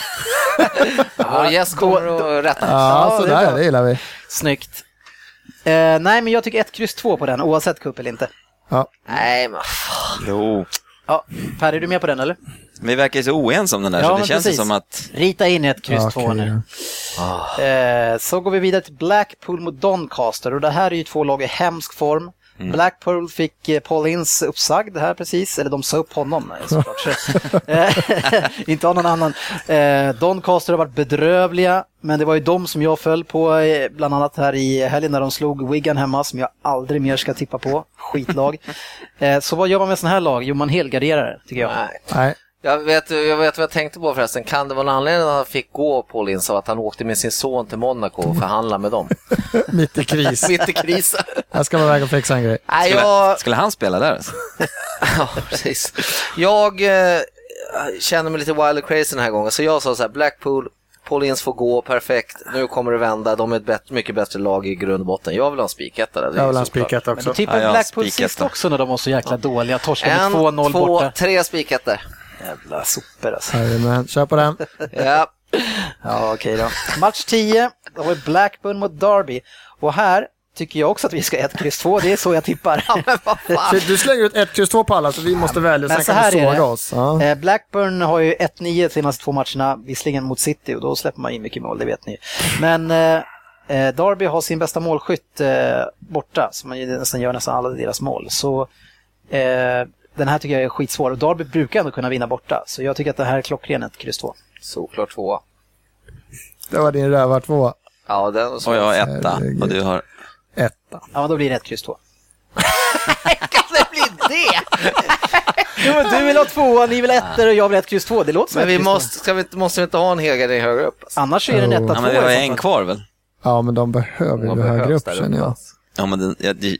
Vår gäst kommer att rätta. Ja, Ja, det är sådär, bra. det gillar vi. Snyggt. Eh, nej, men jag tycker ett kryss 2 på den, oavsett cup eller inte. Ja. Nej, men fan. Jo. Ja, Per, är du med på den eller? Vi verkar ju så oense om den där, Ja, så det känns precis. som att... Rita in ett kryss Ja, 2 okej, nu. ja. Eh, så går vi vidare till Blackpool mot Doncaster och det här är ju två lag i hemsk form. Blackpool fick eh, Paul Ince uppsagd här precis, eller de sa upp honom eh, såklart. Eh, Inte av någon annan. Eh, Doncaster har varit bedrövliga, men det var ju de som jag föll på, eh, bland annat här i helgen när de slog Wigan hemma, som jag aldrig mer ska tippa på. Skitlag. Eh, så vad gör man med sådana här lag? Jo, man helgarderar det, tycker jag. Nej. Jag vet, jag vet vad jag tänkte på förresten. Kan det vara en anledning att han fick gå Paul Ince av att han åkte med sin son till Monaco och förhandlade med dem? Mitt i kris. Mitt i krisen. Jag ska vara iväg och fixa en grej. Nej, Skulle, jag... skulle han spela där? Alltså? Ja, precis. Jag eh, känner mig lite wild and crazy den här gången, så jag sa så här, Blackpool, Paul Ince får gå, perfekt, nu kommer det vända, de är ett bättre, mycket bättre lag i grund och botten. Jag vill ha en spiketta där. Jag vill ha en spiketta Men också. du tippade Ja, Blackpool sist också när de var så jäkla dåliga. Torskade med En, 2-0 två, borta. tre spikettor. Jävla sopor alltså. Jajamän, kör på den. Ja. Ja, okej då. Match 10, då har vi Blackburn mot Derby. Och här tycker jag också att vi ska 1, kryss 2. Det är så jag tippar. Så Du slänger ut 1, kryss 2 på alla så vi måste välja, sen så kan här du såga det. oss. Ja. Eh, Blackburn har ju 1-9 senaste två matcherna, visserligen mot City och då släpper man in mycket mål, det vet ni. Men eh, eh, Derby har sin bästa målskytt eh, borta, som man nästan gör nästan alla deras mål. Så eh, den här tycker jag är skitsvår och Derby brukar ändå kunna vinna borta, så jag tycker att det här är klockren ett kryss 2. Såklart tvåa. Det var din rövar 2. Ja, den Och jag har etta Herregud. och du har... Etta. Ja, men då blir det ett kryss 2. kan det bli det? Jo, men du vill ha tvåa, ni vill ettor och jag vill ett kryss 2. Det låter som Men vi ett kryss två. måste, ska vi, inte- måste vi inte ha en helgardering högre upp? Alltså? Annars är det en Oh. etta, Ja, men vi tvåa har i så en fall. kvar väl? Ja, men de behöver ju högre behövs upp där känner jag. alltså? Ja, men det, ja, det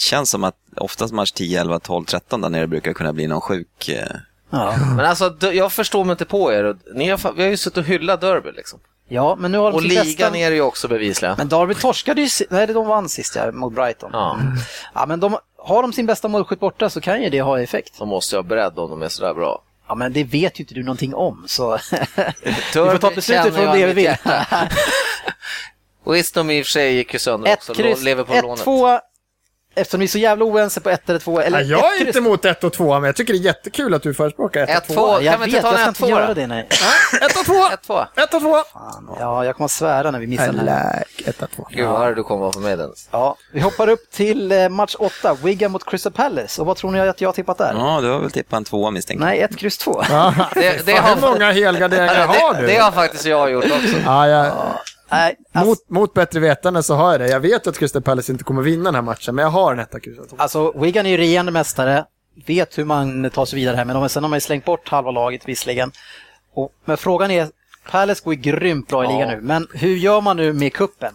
känns som att oftast match 10, 11, 12, 13 där nere brukar kunna bli någon sjuk... Eh, Ja. Men alltså, jag förstår mig inte på er. Ni har, vi har ju suttit och hyllat Derby liksom. ja, men nu har de Och ligan är det ju också bevisligen. Men Derby torskade ju, nej de vann sist ja, mot Brighton. Ja, Ja, men de, har de sin bästa målskytt borta så kan ju det ha effekt. de måste jag vara beredd om de är sådär bra. Ja, men det vet ju inte du någonting om, så vi får ta beslutet från det vi vill. Wisdom i och för sig gick ju sönder Ett också. kryss, Lever på ett, lånet. två, eftersom vi är så jävla oense på ett eller två. Eller Ja, jag ett är inte emot 1 och 2, men jag tycker det är jättekul att du förespråkar 1 och 2. 1-2. Jag Kan vi vet, ta jag ska inte 1-2 göra det, nej. 1 och 2! 1-2. 1 och 2! Fan, Ja, jag kommer att svära när vi missar den här. 1 och 2. Gud vad arg du kommer vara på mig Dennis. Ja, vi hoppar upp till eh, match åtta, Wigan mot Crystal Palace. Och vad tror ni att jag har tippat där? ja, du har väl tippat en tvåa misstänker jag. Nej, ett kryss två. Det, det, Hur har, många helgarderingar har det, du? det har faktiskt jag gjort också. Ja, jag, Nej, alltså, mot, mot bättre vetande så har jag det. Jag vet att Crystal Palace inte kommer vinna den här matchen, men jag har en etta kryss. Alltså, Wigan är ju regerande mästare, vet hur man tar sig vidare här, men de, sen har man ju slängt bort halva laget visserligen. Och, men frågan är, Palace går ju grymt bra i ligan nu, men hur gör man nu med kuppen?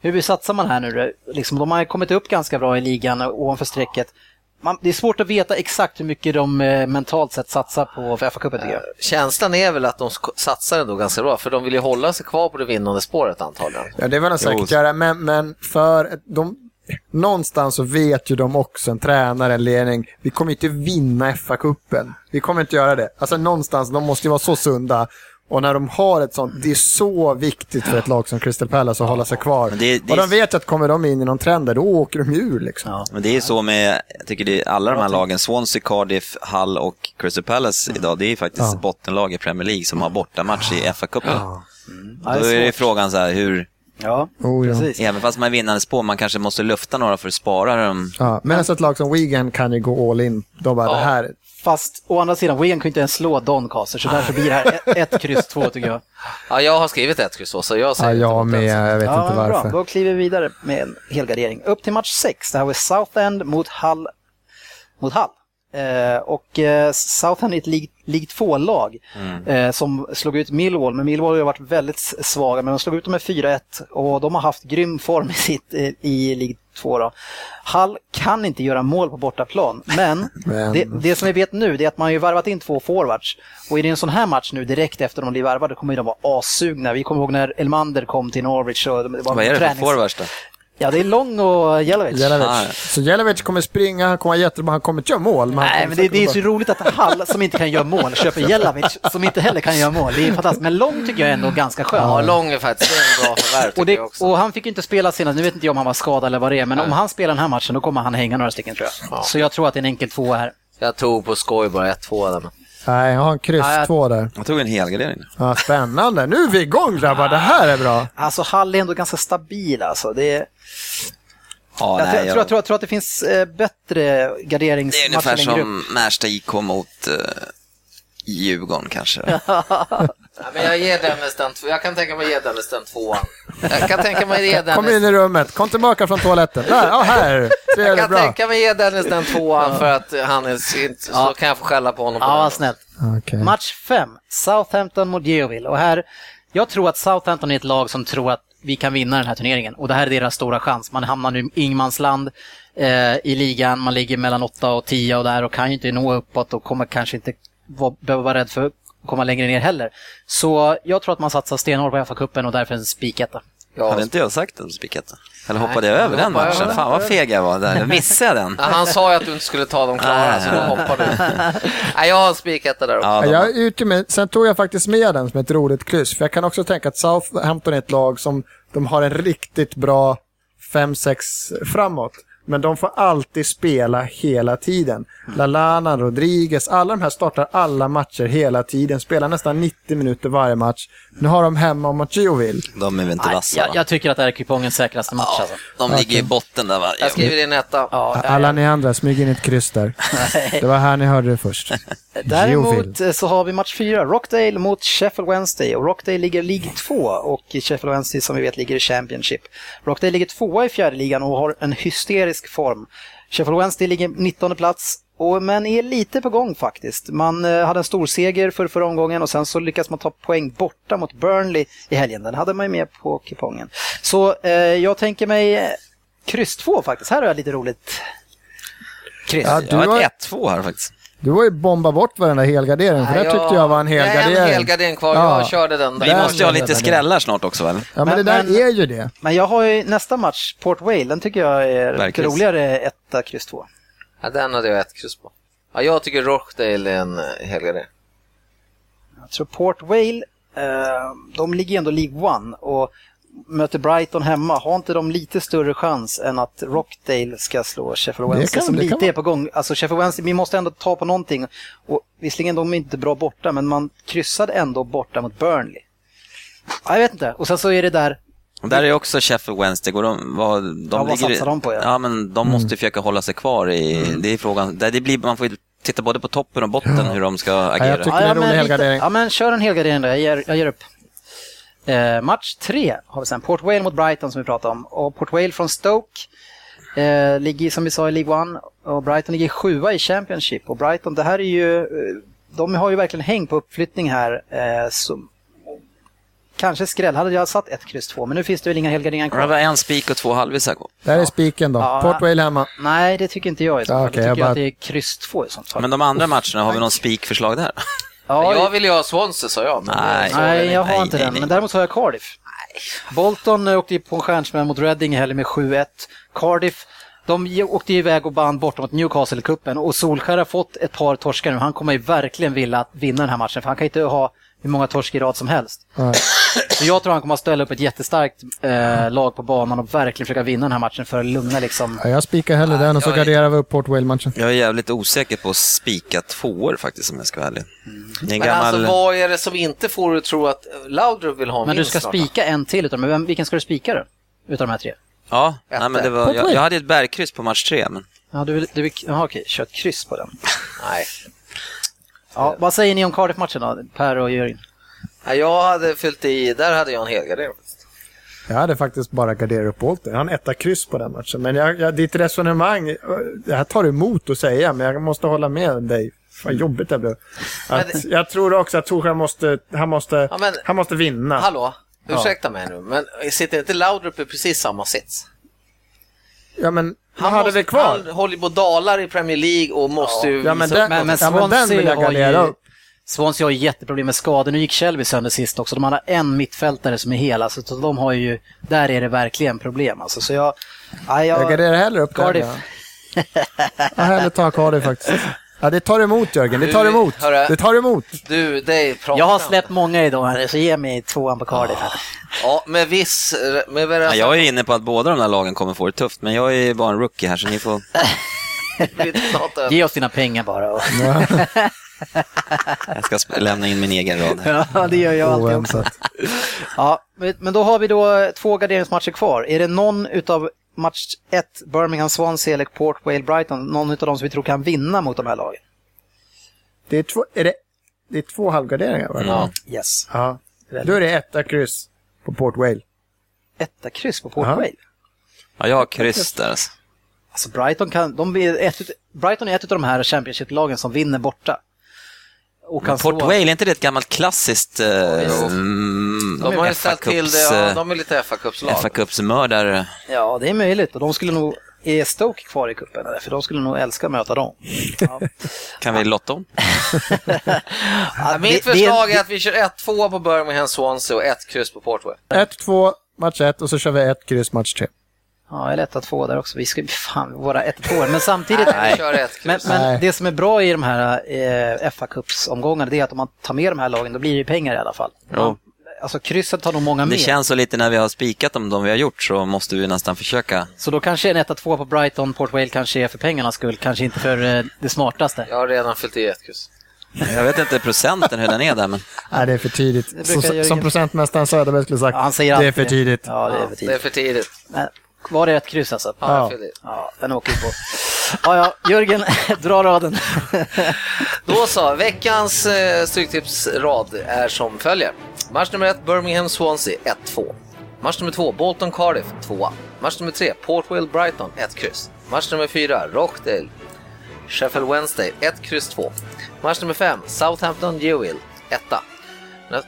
Hur satsar man här nu? Liksom, de har kommit upp ganska bra i ligan ovanför strecket. Man, det är svårt att veta exakt hur mycket de eh, mentalt sett satsar på FA-cupen tycker jag. Känslan är väl att de satsar ändå ganska bra, för de vill ju hålla sig kvar på det vinnande spåret antagligen. Ja, det var de säkert Jo. göra, men, men för de, någonstans så vet ju de också, en tränare, en ledning, vi kommer inte vinna FA-cupen. Vi kommer inte göra det. Alltså någonstans, de måste ju vara så sunda. Och när de har ett sånt, det är så viktigt för ett lag som Crystal Palace att hålla sig kvar. Det- det- och de vet att kommer de in i någon trend där, då åker de ur liksom. Ja. Men det är så med, jag tycker det är alla de här lagen, Swansea, Cardiff, Hull och Crystal Palace idag, det är faktiskt Ja. bottenlag i Premier League som har bortamatch i FA-cupen. Ja, Då är det frågan så här, hur, Ja, Oh, ja. precis. även fast man är vinnande spår, man kanske måste lufta några för att spara dem. Ja, medan ett lag som Wigan kan ju gå all in. De bara, Ja. det här, Fast å andra sidan, Wigan kan ju inte ens slå Doncaster, så därför blir det här ett, ett kryss två tycker jag. Ja, jag har skrivit ett kryss så, så jag ja, säger inte jag med, alltså. jag vet ja, inte men varför. Bra. Då kliver vi vidare med en helgardering. Upp till match 6. Det här var Southend mot Hull. Mot Hull. Eh, och eh, Southend är ett League, League 2-lag eh, som slog ut Millwall, men Millwall har ju varit väldigt svaga, men de slog ut dem med 4-1 och de har haft grym form i, sitt, i League 2. Då. Hull kan inte göra mål på bortaplan, men, Men- Det, det som vi vet nu är att man har ju värvat in två forwards. Och är det en sån här match nu direkt efter de blir värvade kommer de vara assugna. Vi kommer ihåg när Elmander kom till Norwich och det var Vad är det för forwards då? Ja, det är Lång och Jelovic. Jelavic. Ah, ja. Så Jelavic kommer springa, han kommer vara jättebra, han kommer inte göra mål. Men Nej, men det, det är så roligt att Hall som inte kan göra mål köper Jelovic som inte heller kan göra mål. Det är fantastiskt. Men Lång tycker jag är ändå ganska skön. Ja, Lång är faktiskt en bra förvärv och, det, jag också. och han fick ju inte spela senast, nu vet inte jag om han var skadad eller vad det är, men om han spelar den här matchen då kommer han hänga några stycken tror jag. Så jag tror att det är en enkel tvåa här. Jag tog på skoj bara 1-2 där. Nej, jag har en kryss jag- två där. Jag tog en helgardering. Ja, spännande. Nu är vi igång grabbar, det här är bra. Alltså Hall är ändå ganska stabil alltså. Det är, Ja, jag, nej, tror, jag, tror, jag, tror, jag tror att det finns eh, bättre Det är garderingsmatcher ungefär som Märsta IK mot uh, Djurgården kanske. Ja, men jag ger Dennis den, två- jag kan tänka mig att ge Dennis den tvåan. Jag kan tänka mig att ge Kom in Dennis, i rummet, kom tillbaka från toaletten. Där, ja här. jag Trevligt, kan bra. tänka mig att ge Dennis den tvåan för att han är inte, så Ja. kan jag få skälla på honom. på Ja, vad snällt. Okej. Match 5, Southampton mot Geoville. Och här, jag tror att Southampton är ett lag som tror att vi kan vinna den här turneringen. Och det här är deras stora chans. Man hamnar nu i ingenmansland eh, i ligan, man ligger mellan 8 och 10 och där och kan ju inte nå uppåt och kommer kanske inte vara, behöva vara rädd för komma längre ner heller. Så jag tror att man satsar stenhårt på FA-cupen och därför en spiketta. Ja, Hade inte jag sagt en spiketta? Eller Nej, hoppade jag över den hoppade matchen? över Fan vad feg jag var där. Missade jag den? Ja, han sa ju att du inte skulle ta dem klara, Nej. så då hoppar du. Nej, jag har spikat det där också. Ja, Ja, de, jag är med, sen tog jag faktiskt med den som ett roligt kryss, för jag kan också tänka att Southampton är ett lag som de har en riktigt bra fem, sex framåt. Men de får alltid spela hela tiden. Lalana, Rodriguez, alla de här startar alla matcher hela tiden. Spelar nästan 90 minuter varje match. Nu har de hemma mot Giovill. De är väl inte vassa jag, jag tycker att det här är kupongens säkraste match. Alltså. De ligger i botten där va? Jag skriver in etta. Ja, Alla ni andra, smyg in ett kryss där. Det var här ni hörde det först. Däremot så har vi match fyra, Rockdale mot Sheffield Wednesday. Och Rockdale ligger League 2 och Sheffield Wednesday som vi vet ligger i Championship. Rockdale ligger tvåa i fjärde ligan och har en hysterisk form. Sheffield Wednesday ligger 19 plats, och, men är lite på gång faktiskt. Man eh, hade en stor seger för förra omgången och sen så lyckas man ta poäng borta mot Burnley i helgen. Den hade man ju med på kupongen. Så eh, jag tänker mig eh, kryss 2 faktiskt. Här har jag lite roligt. Kryss. Ja, Jag Du har- har ett 1-2 här faktiskt. Du har ju bombat bort varenda helgardering, för det Ja, tyckte jag var en Jag har helgardering. en helgardering kvar, Ja. jag körde den. Vi måste ju ha lite skrällar snart också väl? Ja, men, Men- det där men- är ju det. Men jag har ju nästa match, Port Vale, den tycker jag är Verkligen. roligare etta, kryss 2. Ja, den hade jag ett kryss på. Ja, jag tycker Rochdale är en eh, helgardering. Jag tror Port Vale, eh, de ligger ändå League One och möter Brighton hemma. Har inte de lite större chans än att Rockdale ska slå Sheffield Wednesday kan- som lite är på gång? Alltså Sheffield Wednesday, vi måste ändå ta på någonting. Och visserligen de är inte bra borta, men man kryssade ändå borta mot Burnley. Ja, jag vet inte. Och sen så är det där, Och där är också Sheffield Wednesday. Går de, vad, de Ja, vad satsar de på, ja? ja? men de måste ju försöka hålla sig kvar i... Det är frågan. Det, det blir, man får ju titta både på toppen och botten hur de ska agera. jag tycker- det är en rolig men helgardering. ja, men kör en helgardering då. Jag ger, jag ger upp. Eh, match tre har vi sen. Port Vale mot Brighton som vi pratade om. Och Port Vale från Stoke eh, ligger som vi sa i League One och Brighton ligger sjua i Championship. Och Brighton, det här är ju, eh, de har ju verkligen häng på uppflyttning här. Eh, så, kanske skräll, hade jag satt ett kryss två, men nu finns det väl inga helgarderingar Det kvar. var en spik och två halvvisar kvar. Där är spiken då. Ja. Port Vale hemma. Nej, det tycker inte jag i så Ja, fall. okej, jag jag tycker bara- att det är kryss två i sånt fall. Men de andra matcherna, har vi någon spikförslag där? Ja, jag ville ju ha Swansea sa jag. Nej. så Nej, jag har Nej, inte nej, den. nej. Men däremot har jag Cardiff. Bolton eh, åkte ju på en stjärnsmäll mot Reading i helgen med 7-1. Cardiff, de åkte ju iväg och vann borta mot Newcastle i cupen och Solskär har fått ett par torskar nu. Han kommer ju verkligen vilja vinna den här matchen för han kan inte ha hur många torsk i rad som helst. Nej. Så jag tror han kommer att ställa upp ett jättestarkt eh, lag på banan och verkligen försöka vinna den här matchen för att lugna liksom. Ja, jag spikar hellre den och så garderar vi upp Port Vale-matchen. Jag är jävligt osäker på att spika tvåor faktiskt om jag ska vara ärlig. En Men gammal... alltså vad är det som inte får att tro att Laudrup vill ha en Men du ska spika en till utav dem. Vilken ska du spika då? Utav de här tre? Ja, nej, men det var, jag, jag hade ett bergkryss på match tre, men Ja, du vill, du aha, okej, kör ett kryss på den. Nej. Ja, vad säger ni om Cardiff-matchen då, Per och Jörgen? Ja, jag hade fyllt i, där hade jag en helgardering. Jag hade faktiskt bara garderat upp Bolton. Han etta kryss på den matchen. Men jag, jag, ditt resonemang, det här tar emot att säga, men jag måste hålla med dig. Vad jobbigt det blev. Att, Men Jag tror också att Torshäll måste, han måste, Ja, men- han måste vinna. Hallå, ursäkta mig nu, men sitter inte Laudrup i precis samma sits? Ja, men han hade måste, det kvar. Han håller på dalar i Premier League och måste ju Ja, men den, Men- men ja, men den vill jag har gardera upp. Swansea har ju jätteproblem med skador. Nu gick Shelby sönder sist också. De hade en mittfältare som är hel. Alltså, så de har ju, där är det verkligen problem. Alltså, så jag, ja, jag, Jag garderar hellre upp Cardiff. Ja. Jag hellre tar Cardiff faktiskt. Ja, det tar emot Jörgen, det tar Du, emot. hörru. Det tar emot. Du, det är pratar jag har släppt många idag, här, så ge mig tvåan på Cardiff. Här. Ja, med viss... Med ja, jag är inne på att båda de här lagen kommer få det tufft, men jag är bara en rookie här, så ni får... Ge oss dina pengar bara. Och, Jag ska lämna in min egen rad. ja, det gör jag alltid också. Ja, men men då har vi då två garderingsmatcher kvar. Är det någon utav match 1, Birmingham, Swansea eller Port Vale, Brighton, någon utav dem som vi tror kan vinna mot de här lagen? Det är två, är det, det är två halvgarderingar va? Ja. Yes. Ja. Då är det etta kryss på Port Vale. Etta kryss på Port Ja. Vale. Ja, jag har kryss där. Alltså. Alltså Brighton, kan, de är ett, Brighton är ett av de här Championship-lagen som vinner borta. Och kan Men Port slå- Vale, är inte det ett gammalt klassiskt eh, mm, De har ju FA ställt till det, ja, eh, de är lite FA-cupslag. FA Cups-mördare. Ja, det är möjligt. Och de skulle nog... Är Stoke kvar i cupen? eller? För de skulle nog älska att möta dem. Ja. Kan vi lotta om? Ja, mitt det- förslag det- är att vi kör 1-2 på Birmingham Swansea och ett kryss på Portway. 1-2, match 1 och så kör vi ett kryss, match 3. Ja, att få där också. Vi ska fan vara ett två Men samtidigt... Nej. Men, men det som är bra i de här eh, fa Cups-omgångarna det är att om man tar med de här lagen då blir det ju pengar i alla fall. Jo. alltså krysset har nog många Det med. känns så lite när vi har spikat om de vi har gjort så måste vi nästan försöka. Så då kanske en 1-2 på Brighton, Port Vale kanske är för pengarnas skull, kanske inte för eh, det smartaste. Jag har redan fyllt i ett kryss. Jag vet inte procenten hur den är där men Nej, det är för tidigt. Det brukar Som, procentmästaren Söderberg skulle sagt, Ja, han säger det är alltid för tidigt. Ja, det är för Det är tidigt. för tidigt. Men, var det ett kryss alltså? Ja, Ja. Ja, den åker vi på. Ja, ja, Jörgen, dra raden. Då så, veckans eh, Stryktipsrad är som följer. Match nummer ett, Birmingham Swansea 1-2. Match nummer två, Bolton Cardiff 2. Match nummer tre, Portwell Brighton 1 kryss. Match nummer fyra, Rochdale Sheffield Wednesday 1 kryss 2. Match nummer fem, Southampton Newell 1.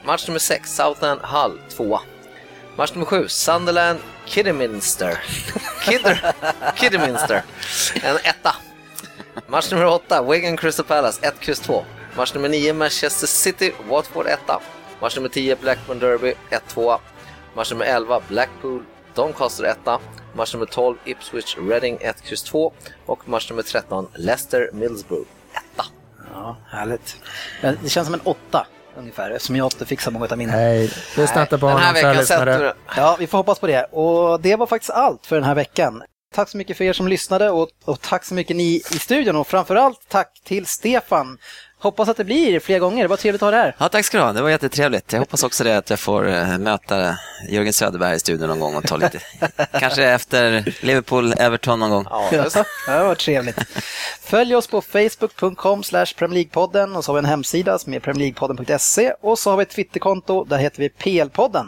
Match nummer sex, Southend Hull 2. Match nummer sju, Sunderland Kidderminster. Kidder, Kidderminster, en etta. Match nummer åtta, Wigan Crystal Palace 1, kryss 2. Match nummer nio, Manchester City, Watford 1. Match nummer tio, Blackburn Derby 1-2. Match nummer 11, Blackpool, Doncaster 1. Match nummer 12, Ipswich Reading 1, kryss 2. Och match nummer 13, Leicester Middlesbrough 1. Ja, härligt. Men Det känns som en åtta ungefär, eftersom jag inte fixar många av mina. Nej, lyssna inte på Den här honom, veckan du... Ja, vi får hoppas på det. Och det var faktiskt allt för den här veckan. Tack så mycket för er som lyssnade och, och tack så mycket ni i studion och framförallt tack till Stefan. Hoppas att det blir fler gånger. Det var trevligt att ha det här. Ja, tack ska du ha. Det var jättetrevligt. Jag hoppas också det att jag får eh, möta Jörgen Söderberg i studion någon gång och ta lite, kanske efter Liverpool-Everton någon gång. Ja, det var trevligt. Följ oss på facebook.com slash League-podden och så har vi en hemsida som är premierleaguepodden.se och så har vi ett Twitterkonto, där heter vi PL-podden.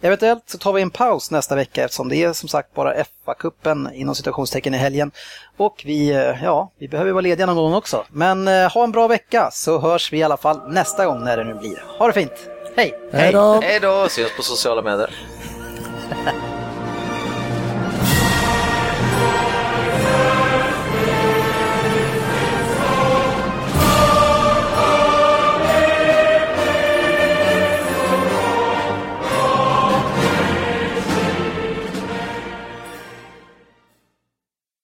Eventuellt så tar vi en paus nästa vecka eftersom det är som sagt bara FA-cupen inom situationstecken i helgen. Och vi, eh, ja, vi behöver vara lediga någon gång också. Men eh, ha en bra vecka så hörs vi i alla fall nästa gång när det nu blir. Ha det fint! Hej! Hej då! Hej då, ses på sociala medier.